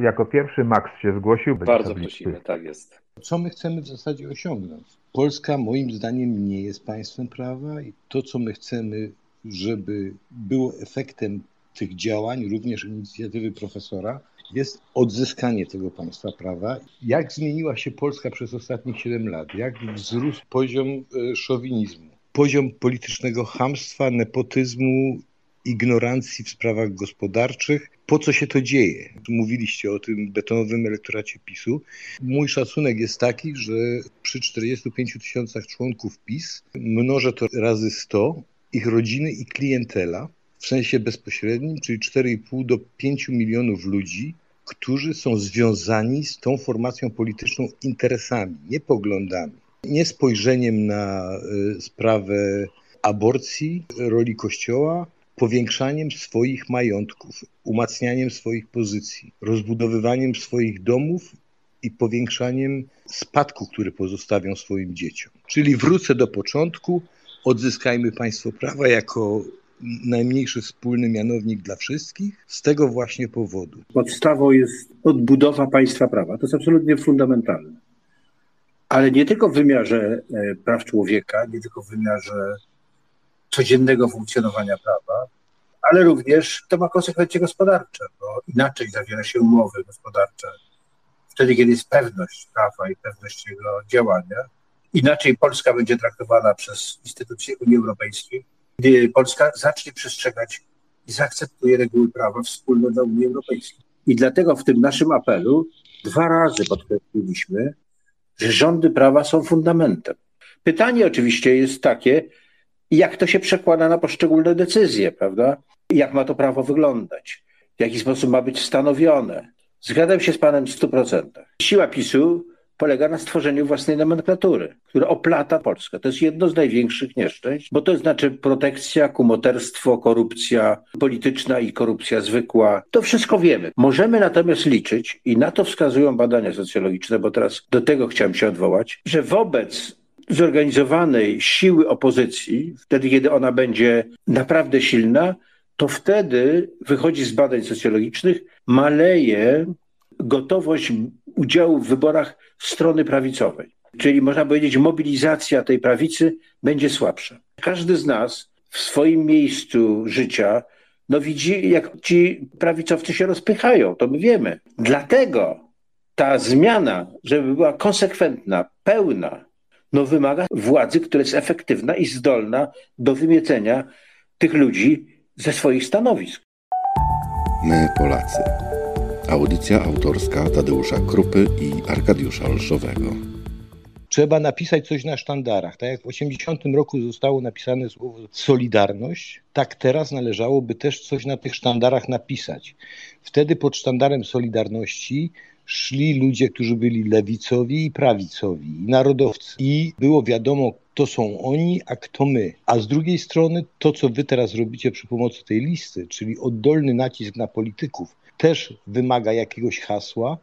Jako pierwszy Max się zgłosił. Bardzo prosimy, tak jest. Co my chcemy w zasadzie osiągnąć? Polska moim zdaniem nie jest państwem prawa i to, co my chcemy, żeby było efektem tych działań, również inicjatywy profesora, jest odzyskanie tego państwa prawa. Jak zmieniła się Polska przez ostatnich 7 lat? Jak wzrósł poziom e, szowinizmu? Poziom politycznego hamstwa, nepotyzmu, ignorancji w sprawach gospodarczych. Po co się to dzieje? Mówiliście o tym betonowym elektoracie PiSu. Mój szacunek jest taki, że przy 45 tysiącach członków PiS mnożę to razy 100, ich rodziny i klientela w sensie bezpośrednim, czyli 4,5 do 5 milionów ludzi, którzy są związani z tą formacją polityczną interesami, nie poglądami, nie spojrzeniem na y, sprawę aborcji, roli Kościoła, powiększaniem swoich majątków, umacnianiem swoich pozycji, rozbudowywaniem swoich domów i powiększaniem spadku, który pozostawią swoim dzieciom. Czyli wrócę do początku, odzyskajmy państwo prawa jako najmniejszy wspólny mianownik dla wszystkich z tego właśnie powodu. Podstawą jest odbudowa państwa prawa. To jest absolutnie fundamentalne. Ale nie tylko w wymiarze e, praw człowieka, nie tylko w wymiarze codziennego funkcjonowania prawa, ale również to ma konsekwencje gospodarcze, bo inaczej zawiera się umowy gospodarcze wtedy, kiedy jest pewność prawa i pewność jego działania. Inaczej Polska będzie traktowana przez instytucje Unii Europejskiej Polska zacznie przestrzegać i zaakceptuje reguły prawa wspólne dla Unii Europejskiej. I dlatego w tym naszym apelu dwa razy podkreśliliśmy, że rządy prawa są fundamentem. Pytanie oczywiście jest takie, jak to się przekłada na poszczególne decyzje, prawda? Jak ma to prawo wyglądać? W jaki sposób ma być stanowione? Zgadzam się z panem w 100%. Siła PiSu polega na stworzeniu własnej nomenklatury, która oplata Polskę. To jest jedno z największych nieszczęść, bo to znaczy protekcja, kumoterstwo, korupcja polityczna i korupcja zwykła. To wszystko wiemy. Możemy natomiast liczyć, i na to wskazują badania socjologiczne, bo teraz do tego chciałem się odwołać, że wobec zorganizowanej siły opozycji, wtedy kiedy ona będzie naprawdę silna, to wtedy wychodzi z badań socjologicznych, maleje gotowość udziału w wyborach strony prawicowej. Czyli można powiedzieć, mobilizacja tej prawicy będzie słabsza. Każdy z nas w swoim miejscu życia no widzi, jak ci prawicowcy się rozpychają, to my wiemy. Dlatego ta zmiana, żeby była konsekwentna, pełna, no wymaga władzy, która jest efektywna i zdolna do wymiecenia tych ludzi ze swoich stanowisk. My Polacy. Audycja autorska Tadeusza Krupy i Arkadiusza Olszowego. Trzeba napisać coś na sztandarach. Tak jak w 80 roku zostało napisane słowo Solidarność, tak teraz należałoby też coś na tych sztandarach napisać. Wtedy pod sztandarem Solidarności szli ludzie, którzy byli lewicowi i prawicowi, i narodowcy. I było wiadomo, to są oni, a kto my. A z drugiej strony to, co wy teraz robicie przy pomocy tej listy, czyli oddolny nacisk na polityków, też wymaga jakiegoś hasła,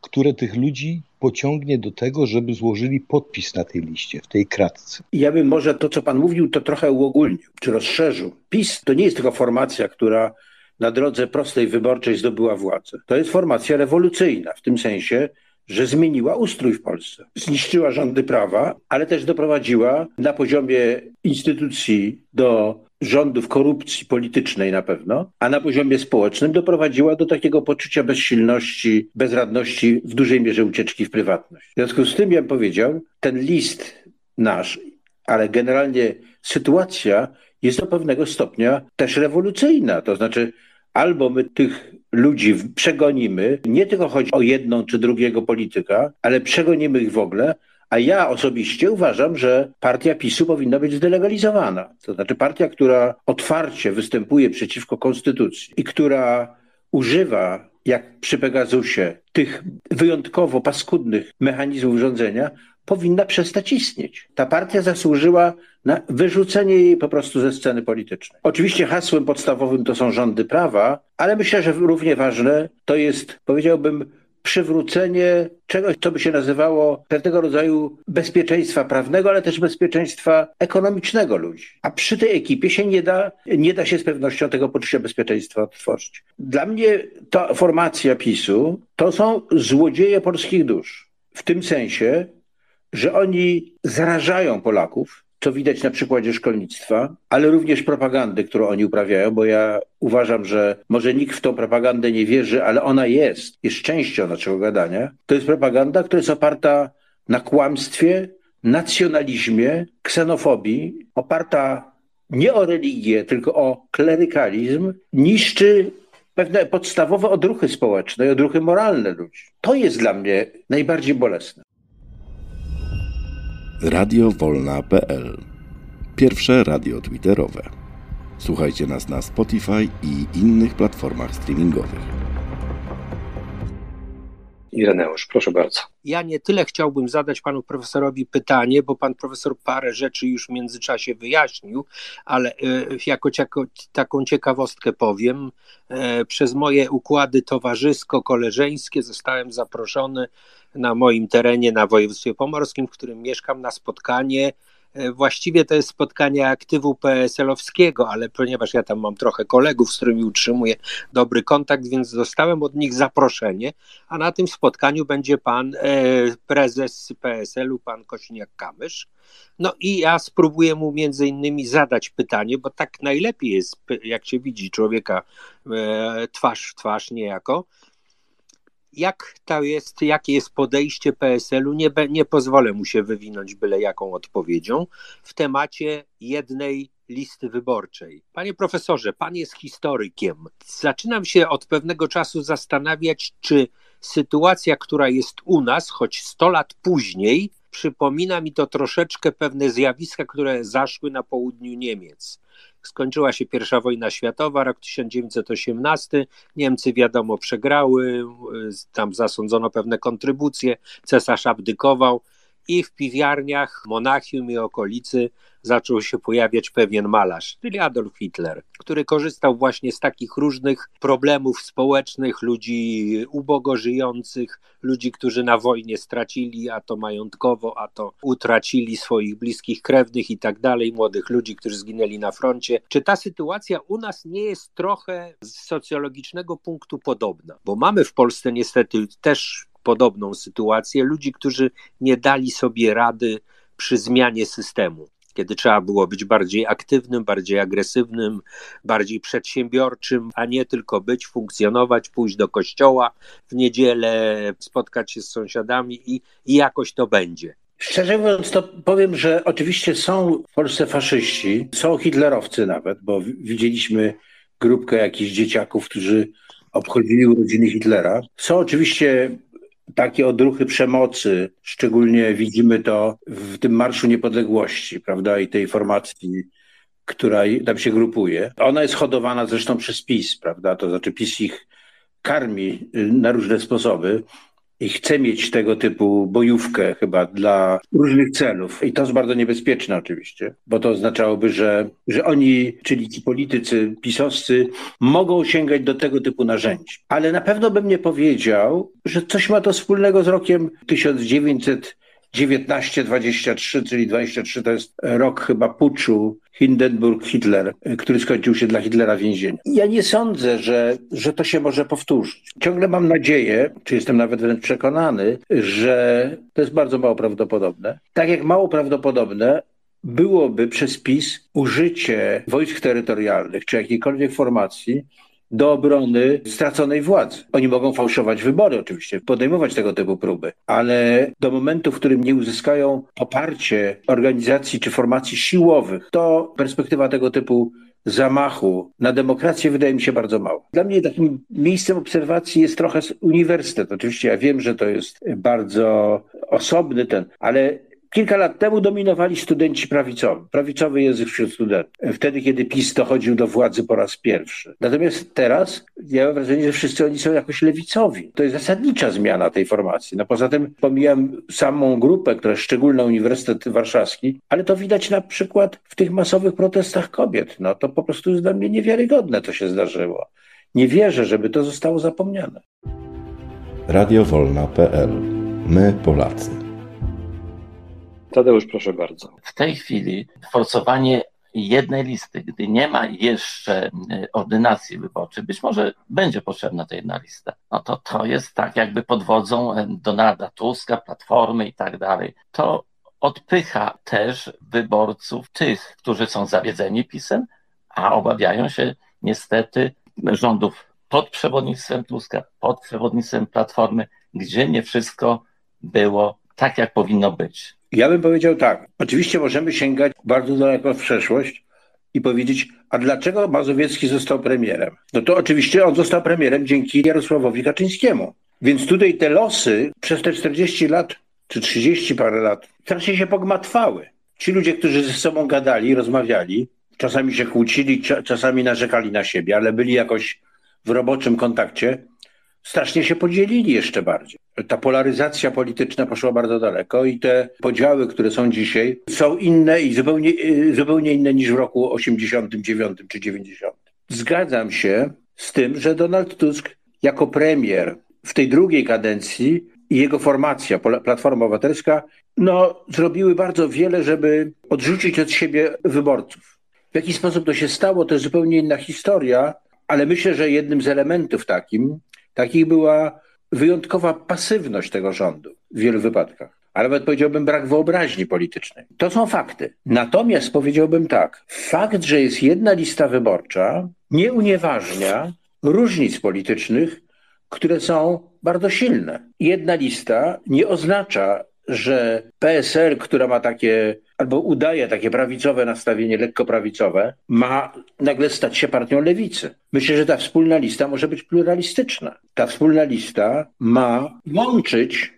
które tych ludzi pociągnie do tego, żeby złożyli podpis na tej liście, w tej kratce. Ja bym może to, co pan mówił, to trochę uogólnił, czy rozszerzył. PiS to nie jest tylko formacja, która na drodze prostej wyborczej zdobyła władzę. To jest formacja rewolucyjna, w tym sensie, że zmieniła ustrój w Polsce. Zniszczyła rządy prawa, ale też doprowadziła na poziomie instytucji do rządów korupcji politycznej na pewno, a na poziomie społecznym doprowadziła do takiego poczucia bezsilności, bezradności, w dużej mierze ucieczki w prywatność. W związku z tym, ja bym powiedział, ten list nasz, ale generalnie sytuacja jest do pewnego stopnia też rewolucyjna. To znaczy, albo my tych ludzi przegonimy, nie tylko chodzi o jedną czy drugiego polityka, ale przegonimy ich w ogóle, a ja osobiście uważam, że partia PiSu powinna być zdelegalizowana. To znaczy partia, która otwarcie występuje przeciwko konstytucji i która używa, jak przy Pegasusie, tych wyjątkowo paskudnych mechanizmów rządzenia, powinna przestać istnieć. Ta partia zasłużyła na wyrzucenie jej po prostu ze sceny politycznej. Oczywiście hasłem podstawowym to są rządy prawa, ale myślę, że równie ważne to jest, powiedziałbym, przywrócenie czegoś, co by się nazywało pewnego rodzaju bezpieczeństwa prawnego, ale też bezpieczeństwa ekonomicznego ludzi. A przy tej ekipie się nie da, nie da się z pewnością tego poczucia bezpieczeństwa tworzyć. Dla mnie ta formacja PiSu to są złodzieje polskich dusz. W tym sensie, że oni zarażają Polaków, co widać na przykładzie szkolnictwa, ale również propagandy, którą oni uprawiają, bo ja uważam, że może nikt w tą propagandę nie wierzy, ale ona jest, jest częścią naszego gadania. To jest propaganda, która jest oparta na kłamstwie, nacjonalizmie, ksenofobii, oparta nie o religię, tylko o klerykalizm, niszczy pewne podstawowe odruchy społeczne i odruchy moralne ludzi. To jest dla mnie najbardziej bolesne radiowolna.pl Pierwsze radio twitterowe. Słuchajcie nas na Spotify i innych platformach streamingowych. Ireneusz, proszę bardzo. Ja nie tyle chciałbym zadać panu profesorowi pytanie, bo pan profesor parę rzeczy już w międzyczasie wyjaśnił, ale e, jako, jako taką ciekawostkę powiem. E, przez moje układy towarzysko-koleżeńskie zostałem zaproszony na moim terenie na województwie pomorskim, w którym mieszkam, na spotkanie. E, właściwie to jest spotkanie aktywu PSL-owskiego, ale ponieważ ja tam mam trochę kolegów, z którymi utrzymuję dobry kontakt, więc dostałem od nich zaproszenie, a na tym spotkaniu będzie pan e, prezes PSL-u, pan Kosiniak-Kamysz. No i ja spróbuję mu między innymi zadać pytanie, bo tak najlepiej jest, jak się widzi człowieka e, twarz w twarz niejako, jak to jest, jakie jest podejście PSL-u, nie, nie pozwolę mu się wywinąć byle jaką odpowiedzią w temacie jednej listy wyborczej. Panie profesorze, pan jest historykiem. Zaczynam się od pewnego czasu zastanawiać, czy sytuacja, która jest u nas, choć 100 lat później, przypomina mi to troszeczkę pewne zjawiska, które zaszły na południu Niemiec. Skończyła się pierwsza wojna światowa, rok 1918. Niemcy, wiadomo, przegrały, tam zasądzono pewne kontrybucje, cesarz abdykował i w piwiarniach Monachium i okolicy zaczął się pojawiać pewien malarz, czyli Adolf Hitler, który korzystał właśnie z takich różnych problemów społecznych, ludzi ubogo żyjących, ludzi, którzy na wojnie stracili, a to majątkowo, a to utracili swoich bliskich krewnych i tak dalej, młodych ludzi, którzy zginęli na froncie. Czy ta sytuacja u nas nie jest trochę z socjologicznego punktu podobna? Bo mamy w Polsce niestety też podobną sytuację ludzi, którzy nie dali sobie rady przy zmianie systemu kiedy trzeba było być bardziej aktywnym, bardziej agresywnym, bardziej przedsiębiorczym, a nie tylko być, funkcjonować, pójść do kościoła w niedzielę, spotkać się z sąsiadami i, i jakoś to będzie. Szczerze mówiąc, to powiem, że oczywiście są w Polsce faszyści, są hitlerowcy nawet, bo widzieliśmy grupkę jakichś dzieciaków, którzy obchodzili urodziny Hitlera. Są oczywiście takie odruchy przemocy, szczególnie widzimy to w tym Marszu Niepodległości, prawda, i tej formacji, która tam się grupuje. Ona jest hodowana zresztą przez PiS, prawda, to znaczy PiS ich karmi na różne sposoby i chce mieć tego typu bojówkę chyba dla różnych celów. I to jest bardzo niebezpieczne oczywiście, bo to oznaczałoby, że, że oni, czyli ci politycy pisowscy, mogą sięgać do tego typu narzędzi. Ale na pewno bym nie powiedział, że coś ma to wspólnego z rokiem 1900 1923, czyli 23 to jest rok chyba puczu Hindenburg-Hitler, który skończył się dla Hitlera więzieniem. Ja nie sądzę, że, że to się może powtórzyć. Ciągle mam nadzieję, czy jestem nawet wręcz przekonany, że to jest bardzo mało prawdopodobne. Tak jak mało prawdopodobne byłoby przez PiS użycie wojsk terytorialnych czy jakiejkolwiek formacji do obrony straconej władzy. Oni mogą fałszować wybory oczywiście, podejmować tego typu próby, ale do momentu, w którym nie uzyskają poparcie organizacji czy formacji siłowych, to perspektywa tego typu zamachu na demokrację wydaje mi się bardzo mało. Dla mnie takim miejscem obserwacji jest trochę uniwersytet. Oczywiście ja wiem, że to jest bardzo osobny ten, ale Kilka lat temu dominowali studenci prawicowi, prawicowy język wśród studentów. Wtedy, kiedy PiS dochodził do władzy po raz pierwszy. Natomiast teraz ja mam wrażenie, że wszyscy oni są jakoś lewicowi. To jest zasadnicza zmiana tej formacji. No poza tym pomijam samą grupę, która jest szczególna Uniwersytet Warszawski, ale to widać na przykład w tych masowych protestach kobiet. No to po prostu jest dla mnie niewiarygodne, co się zdarzyło. Nie wierzę, żeby to zostało zapomniane. Radiowolna.pl My Polacy. Tadeusz, proszę bardzo. W tej chwili forsowanie jednej listy, gdy nie ma jeszcze e, ordynacji wyborczej, być może będzie potrzebna ta jedna lista, no to to jest tak jakby pod wodzą e, Donalda Tuska, Platformy i tak dalej. To odpycha też wyborców tych, którzy są zawiedzeni PiSem, a obawiają się niestety rządów pod przewodnictwem Tuska, pod przewodnictwem Platformy, gdzie nie wszystko było tak, jak powinno być. Ja bym powiedział tak. Oczywiście możemy sięgać bardzo daleko w przeszłość i powiedzieć, a dlaczego Mazowiecki został premierem? No to oczywiście on został premierem dzięki Jarosławowi Kaczyńskiemu. Więc tutaj te losy przez te 40 lat, czy 30 parę lat, strasznie się pogmatwały. Ci ludzie, którzy ze sobą gadali, rozmawiali, czasami się kłócili, czasami narzekali na siebie, ale byli jakoś w roboczym kontakcie, strasznie się podzielili jeszcze bardziej. Ta polaryzacja polityczna poszła bardzo daleko i te podziały, które są dzisiaj, są inne i zupełnie, y, zupełnie inne niż w roku 89 czy 90. Zgadzam się z tym, że Donald Tusk jako premier w tej drugiej kadencji i jego formacja, Platforma Obywatelska, no, zrobiły bardzo wiele, żeby odrzucić od siebie wyborców. W jaki sposób to się stało, to jest zupełnie inna historia, ale myślę, że jednym z elementów takim Takich była wyjątkowa pasywność tego rządu w wielu wypadkach. A nawet powiedziałbym brak wyobraźni politycznej. To są fakty. Natomiast powiedziałbym tak, fakt, że jest jedna lista wyborcza, nie unieważnia różnic politycznych, które są bardzo silne. Jedna lista nie oznacza, że PSL, która ma takie, albo udaje takie prawicowe nastawienie, lekko prawicowe, ma nagle stać się partią lewicy. Myślę, że ta wspólna lista może być pluralistyczna. Ta wspólna lista ma łączyć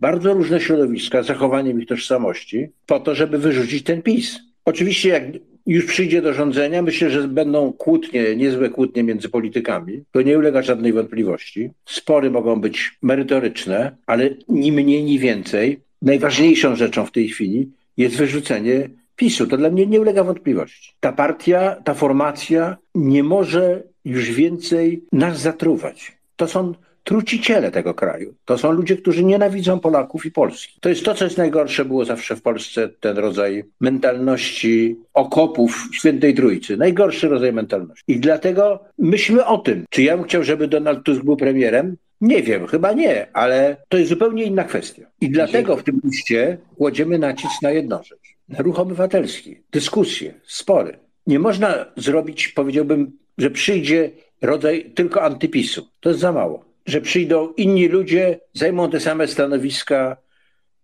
bardzo różne środowiska zachowaniem ich tożsamości po to, żeby wyrzucić ten PiS. Oczywiście jak już przyjdzie do rządzenia, myślę, że będą kłótnie, niezłe kłótnie między politykami. To nie ulega żadnej wątpliwości. Spory mogą być merytoryczne, ale ni mniej, ni więcej najważniejszą rzeczą w tej chwili jest wyrzucenie PiSu. To dla mnie nie ulega wątpliwości. Ta partia, ta formacja nie może już więcej nas zatruwać. To są truciciele tego kraju. To są ludzie, którzy nienawidzą Polaków i Polski. To jest to, co jest najgorsze było zawsze w Polsce, ten rodzaj mentalności okopów świętej trójcy. Najgorszy rodzaj mentalności. I dlatego myślmy o tym, czy ja bym chciał, żeby Donald Tusk był premierem, nie wiem, chyba nie, ale to jest zupełnie inna kwestia. I dlatego w tym liście kładziemy nacisk na jedną rzecz. Na ruch obywatelski, dyskusje, spory. Nie można zrobić, powiedziałbym, że przyjdzie rodzaj tylko antypisu. To jest za mało. Że przyjdą inni ludzie, zajmą te same stanowiska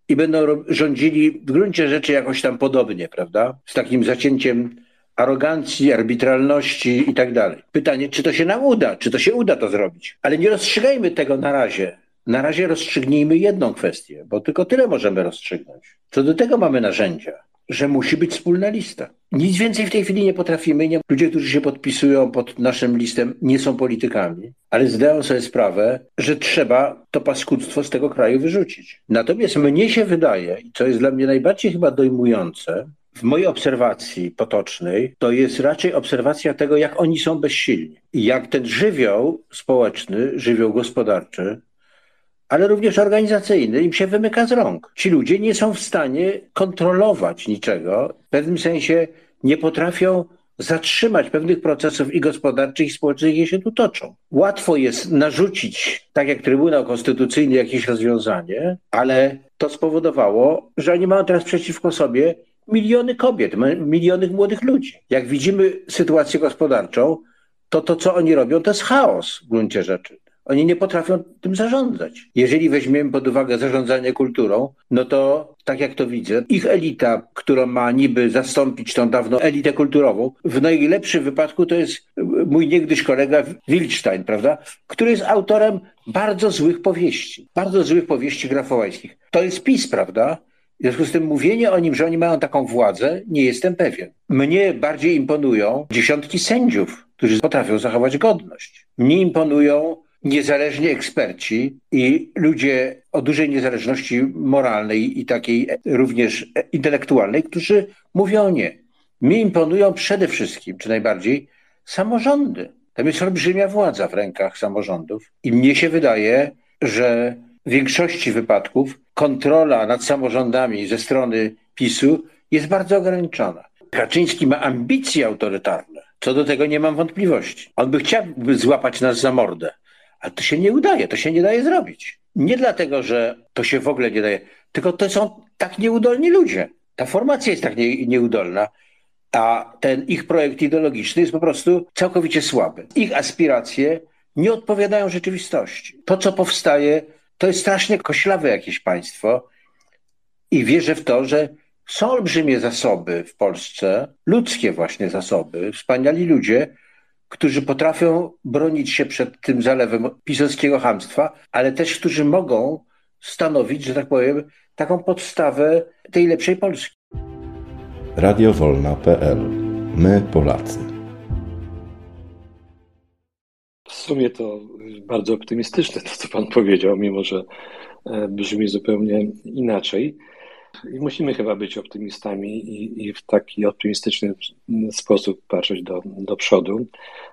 i będą rządzili w gruncie rzeczy jakoś tam podobnie, prawda? Z takim zacięciem arogancji, arbitralności i tak dalej. Pytanie, czy to się nam uda, czy to się uda to zrobić. Ale nie rozstrzygajmy tego na razie. Na razie rozstrzygnijmy jedną kwestię, bo tylko tyle możemy rozstrzygnąć. Co do tego mamy narzędzia, że musi być wspólna lista. Nic więcej w tej chwili nie potrafimy. Nie, ludzie, którzy się podpisują pod naszym listem, nie są politykami, ale zdają sobie sprawę, że trzeba to paskudztwo z tego kraju wyrzucić. Natomiast mnie się wydaje, i co jest dla mnie najbardziej chyba dojmujące, w mojej obserwacji potocznej to jest raczej obserwacja tego, jak oni są bezsilni. Jak ten żywioł społeczny, żywioł gospodarczy, ale również organizacyjny im się wymyka z rąk. Ci ludzie nie są w stanie kontrolować niczego, w pewnym sensie nie potrafią zatrzymać pewnych procesów i gospodarczych, i społecznych, jakie się tu toczą. Łatwo jest narzucić, tak jak Trybunał Konstytucyjny, jakieś rozwiązanie, ale to spowodowało, że oni mają teraz przeciwko sobie miliony kobiet, miliony młodych ludzi. Jak widzimy sytuację gospodarczą, to to, co oni robią, to jest chaos w gruncie rzeczy. Oni nie potrafią tym zarządzać. Jeżeli weźmiemy pod uwagę zarządzanie kulturą, no to tak jak to widzę, ich elita, która ma niby zastąpić tą dawną elitę kulturową, w najlepszym wypadku to jest mój niegdyś kolega Wilstein, prawda, który jest autorem bardzo złych powieści, bardzo złych powieści grafowańskich. To jest PiS, prawda? W związku z tym mówienie o nim, że oni mają taką władzę, nie jestem pewien. Mnie bardziej imponują dziesiątki sędziów, którzy potrafią zachować godność. Mnie imponują niezależni eksperci i ludzie o dużej niezależności moralnej i takiej również intelektualnej, którzy mówią nie. Mnie imponują przede wszystkim, czy najbardziej, samorządy. Tam jest olbrzymia władza w rękach samorządów i mnie się wydaje, że w większości wypadków kontrola nad samorządami ze strony PiSu jest bardzo ograniczona. Kaczyński ma ambicje autorytarne. Co do tego nie mam wątpliwości. On by chciał złapać nas za mordę, ale to się nie udaje, to się nie daje zrobić. Nie dlatego, że to się w ogóle nie daje, tylko to są tak nieudolni ludzie. Ta formacja jest tak nie, nieudolna, a ten ich projekt ideologiczny jest po prostu całkowicie słaby. Ich aspiracje nie odpowiadają rzeczywistości. To, co powstaje, to jest strasznie koślawe jakieś państwo i wierzę w to, że są olbrzymie zasoby w Polsce, ludzkie właśnie zasoby, wspaniali ludzie, którzy potrafią bronić się przed tym zalewem pisowskiego hamstwa, ale też którzy mogą stanowić, że tak powiem, taką podstawę tej lepszej Polski. Radiowolna.pl My Polacy. Sumie to bardzo optymistyczne to, co Pan powiedział, mimo że e, brzmi zupełnie inaczej. I musimy chyba być optymistami i, i, w taki optymistyczny sposób patrzeć do, do przodu,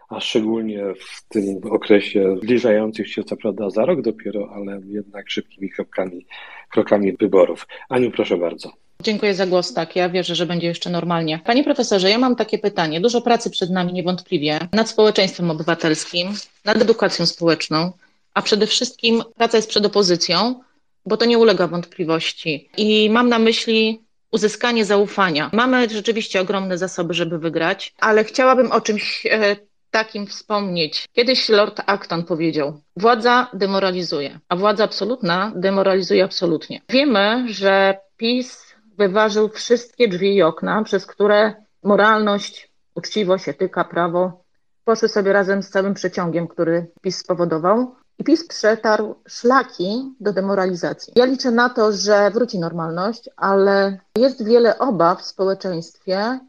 a szczególnie w tym okresie zbliżających się, co prawda za rok dopiero, ale jednak szybkimi krokami, krokami wyborów. Aniu, proszę bardzo. Dziękuję za głos. Tak, ja wierzę, że będzie jeszcze normalnie. Panie profesorze, ja mam takie pytanie. Dużo pracy przed nami niewątpliwie nad społeczeństwem obywatelskim, nad edukacją społeczną, a przede wszystkim praca jest przed opozycją, bo to nie ulega wątpliwości. I mam na myśli uzyskanie zaufania. Mamy rzeczywiście ogromne zasoby, żeby wygrać, ale chciałabym o czymś e, takim wspomnieć. Kiedyś Lord Acton powiedział: Władza demoralizuje, a władza absolutna demoralizuje absolutnie. Wiemy, że PiS wyważył wszystkie drzwi i okna, przez które moralność, uczciwość, etyka, prawo poszły sobie razem z całym przeciągiem, który PiS spowodował. I PiS przetarł szlaki do demoralizacji. Ja liczę na to, że wróci normalność, ale jest wiele obaw w społeczeństwie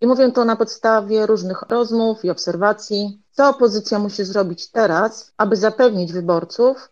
i mówię to na podstawie różnych rozmów i obserwacji, co opozycja musi zrobić teraz, aby zapewnić wyborców,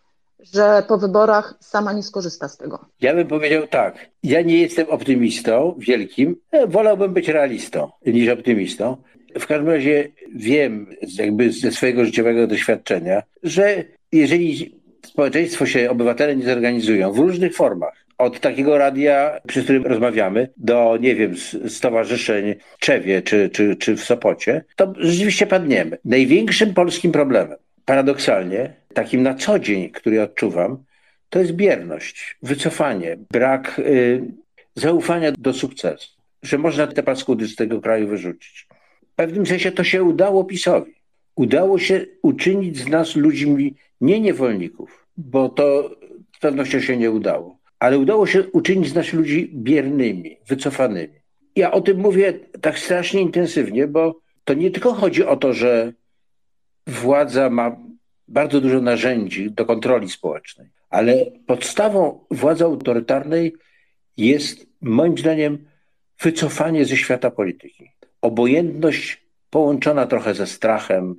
że po wyborach sama nie skorzysta z tego? Ja bym powiedział tak. Ja nie jestem optymistą wielkim. E, wolałbym być realistą niż optymistą. W każdym razie wiem jakby ze swojego życiowego doświadczenia, że jeżeli społeczeństwo się, obywatele nie zorganizują w różnych formach, od takiego radia, przy którym rozmawiamy, do, nie wiem, stowarzyszeń Czewie czy, czy, czy w Sopocie, to rzeczywiście padniemy. Największym polskim problemem, paradoksalnie, takim na co dzień, który odczuwam, to jest bierność, wycofanie, brak y, zaufania do sukcesu, że można te paskudy z tego kraju wyrzucić. W pewnym sensie to się udało PiSowi. Udało się uczynić z nas ludźmi nie niewolników, bo to z pewnością się nie udało, ale udało się uczynić z naszych ludzi biernymi, wycofanymi. Ja o tym mówię tak strasznie intensywnie, bo to nie tylko chodzi o to, że władza ma bardzo dużo narzędzi do kontroli społecznej, ale podstawą władzy autorytarnej jest moim zdaniem wycofanie ze świata polityki. Obojętność połączona trochę ze strachem,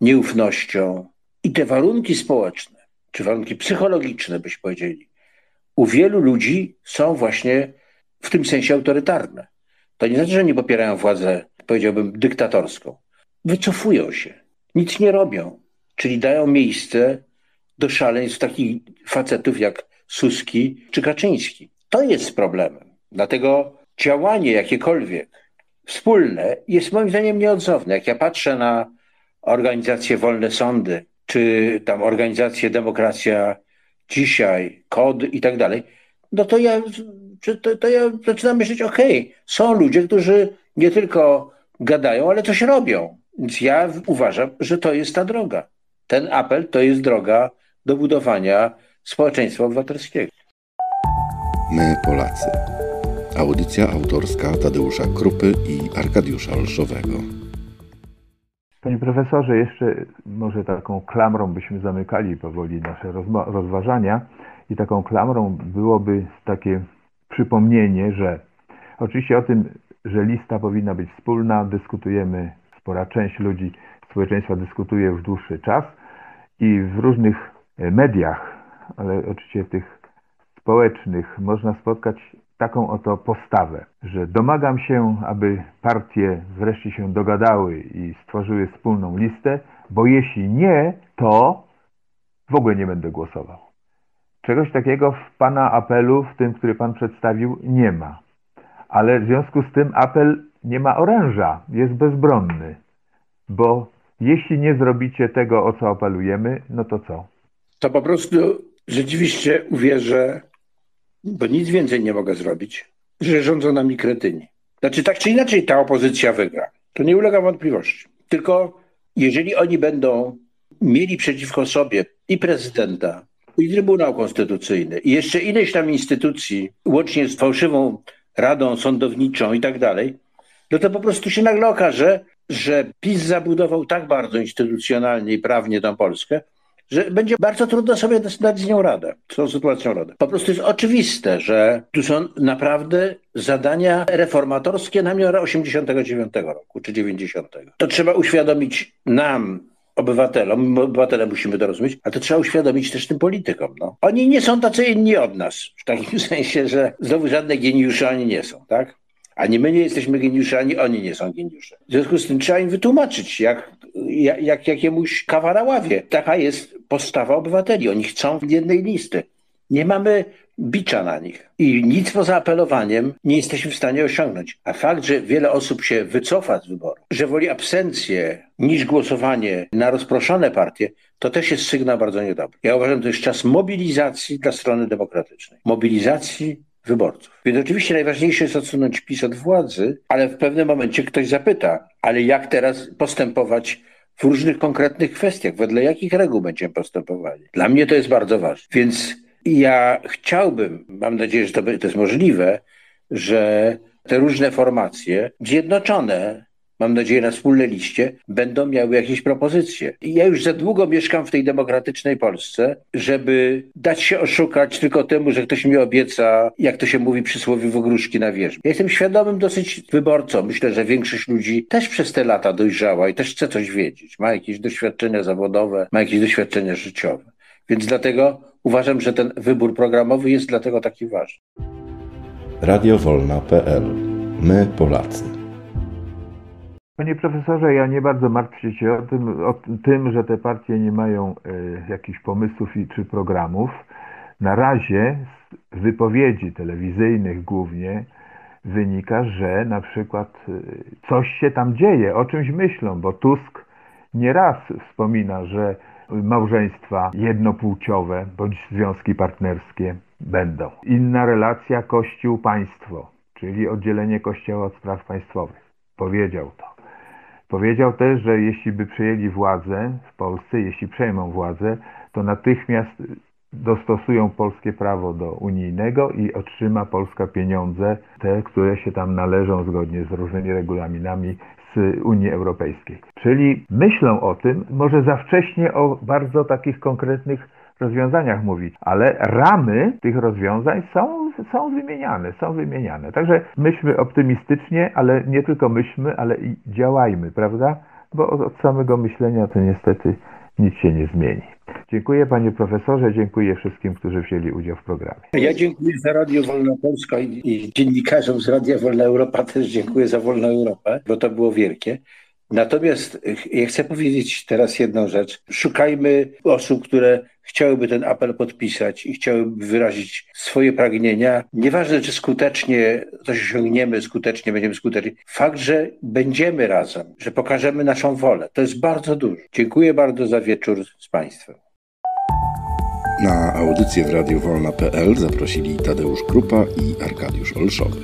nieufnością i te warunki społeczne, czy warunki psychologiczne, byśmy powiedzieli, u wielu ludzi są właśnie w tym sensie autorytarne. To nie znaczy, że nie popierają władzę, powiedziałbym, dyktatorską. Wycofują się, nic nie robią, czyli dają miejsce do szaleństw takich facetów jak Suski czy Kaczyński. To jest problemem. Dlatego działanie jakiekolwiek wspólne jest moim zdaniem nieodzowne. Jak ja patrzę na organizację Wolne Sądy, czy tam organizację Demokracja Dzisiaj, KOD i tak dalej, no to ja, to, to ja zaczynam myśleć, okej, okay, są ludzie, którzy nie tylko gadają, ale coś robią. Więc ja uważam, że to jest ta droga. Ten apel to jest droga do budowania społeczeństwa obywatelskiego. My Polacy. Audycja autorska Tadeusza Krupy i Arkadiusza Olszowego. Panie profesorze, jeszcze może taką klamrą byśmy zamykali powoli nasze rozważania i taką klamrą byłoby takie przypomnienie, że oczywiście o tym, że lista powinna być wspólna, dyskutujemy, spora część ludzi, społeczeństwa dyskutuje już dłuższy czas i w różnych mediach, ale oczywiście tych społecznych można spotkać taką oto postawę, że domagam się, aby partie wreszcie się dogadały i stworzyły wspólną listę, bo jeśli nie, to w ogóle nie będę głosował. Czegoś takiego w Pana apelu, w tym, który Pan przedstawił, nie ma. Ale w związku z tym apel nie ma oręża, jest bezbronny. Bo jeśli nie zrobicie tego, o co apelujemy, no to co? To po prostu rzeczywiście uwierzę bo nic więcej nie mogę zrobić, że rządzą nami kretyni. Znaczy, tak czy inaczej ta opozycja wygra. To nie ulega wątpliwości. Tylko jeżeli oni będą mieli przeciwko sobie i prezydenta, i Trybunał Konstytucyjny, i jeszcze ileś tam instytucji, łącznie z fałszywą Radą Sądowniczą i tak dalej, no to po prostu się nagle okaże, że PiS zabudował tak bardzo instytucjonalnie i prawnie tą Polskę, że będzie bardzo trudno sobie dać z nią radę, z tą sytuacją radę. Po prostu jest oczywiste, że tu są naprawdę zadania reformatorskie na miarę 89 roku czy 90. To trzeba uświadomić nam, obywatelom, obywatele musimy to rozumieć, a to trzeba uświadomić też tym politykom. No. Oni nie są tacy inni od nas, w takim sensie, że znowu żadne geniusze oni nie są, tak? Ani my nie jesteśmy geniusze, ani oni nie są geniusze. W związku z tym trzeba im wytłumaczyć, jak, jak, jak jakiemuś kawaraławie. Taka jest postawa obywateli. Oni chcą jednej listy. Nie mamy bicza na nich. I nic poza apelowaniem nie jesteśmy w stanie osiągnąć. A fakt, że wiele osób się wycofa z wyboru, że woli absencję niż głosowanie na rozproszone partie, to też jest sygnał bardzo niedobry. Ja uważam, że to jest czas mobilizacji dla strony demokratycznej. Mobilizacji wyborców. Więc oczywiście najważniejsze jest odsunąć PiS od władzy, ale w pewnym momencie ktoś zapyta, ale jak teraz postępować w różnych konkretnych kwestiach, wedle jakich reguł będziemy postępowali. Dla mnie to jest bardzo ważne. Więc ja chciałbym, mam nadzieję, że to, to jest możliwe, że te różne formacje zjednoczone mam nadzieję na wspólnej liście, będą miały jakieś propozycje. I ja już za długo mieszkam w tej demokratycznej Polsce, żeby dać się oszukać tylko temu, że ktoś mi obieca, jak to się mówi przysłowie w ogróżki na wierzchu. Ja jestem świadomym dosyć wyborcą. Myślę, że większość ludzi też przez te lata dojrzała i też chce coś wiedzieć. Ma jakieś doświadczenia zawodowe, ma jakieś doświadczenia życiowe. Więc dlatego uważam, że ten wybór programowy jest dlatego taki ważny. Radiowolna.pl My Polacy. Panie profesorze, ja nie bardzo martwię się o tym, o tym że te partie nie mają y, jakichś pomysłów i, czy programów. Na razie z wypowiedzi telewizyjnych głównie wynika, że na przykład y, coś się tam dzieje, o czymś myślą, bo Tusk nieraz wspomina, że małżeństwa jednopłciowe bądź związki partnerskie będą. Inna relacja Kościół-państwo, czyli oddzielenie Kościoła od spraw państwowych. Powiedział to. Powiedział też, że jeśli by przejęli władzę w Polsce, jeśli przejmą władzę, to natychmiast dostosują polskie prawo do unijnego i otrzyma Polska pieniądze, te, które się tam należą zgodnie z różnymi regulaminami z Unii Europejskiej. Czyli myślą o tym, może za wcześnie o bardzo takich konkretnych rozwiązaniach mówić, ale ramy tych rozwiązań są, są wymieniane, są wymieniane. Także myślmy optymistycznie, ale nie tylko myślmy, ale i działajmy, prawda? Bo od, od samego myślenia to niestety nic się nie zmieni. Dziękuję panie profesorze, dziękuję wszystkim, którzy wzięli udział w programie. Ja dziękuję za Radio Wolna Polska i, i dziennikarzom z Radia Wolna Europa też dziękuję za Wolną Europę, bo to było wielkie. Natomiast ja chcę powiedzieć teraz jedną rzecz. Szukajmy osób, które chciałyby ten apel podpisać i chciałyby wyrazić swoje pragnienia. Nieważne, czy skutecznie coś osiągniemy, skutecznie będziemy skuteczni. Fakt, że będziemy razem, że pokażemy naszą wolę, to jest bardzo dużo. Dziękuję bardzo za wieczór z Państwem. Na audycję w radiowolna.pl zaprosili Tadeusz Krupa i Arkadiusz Olszowy.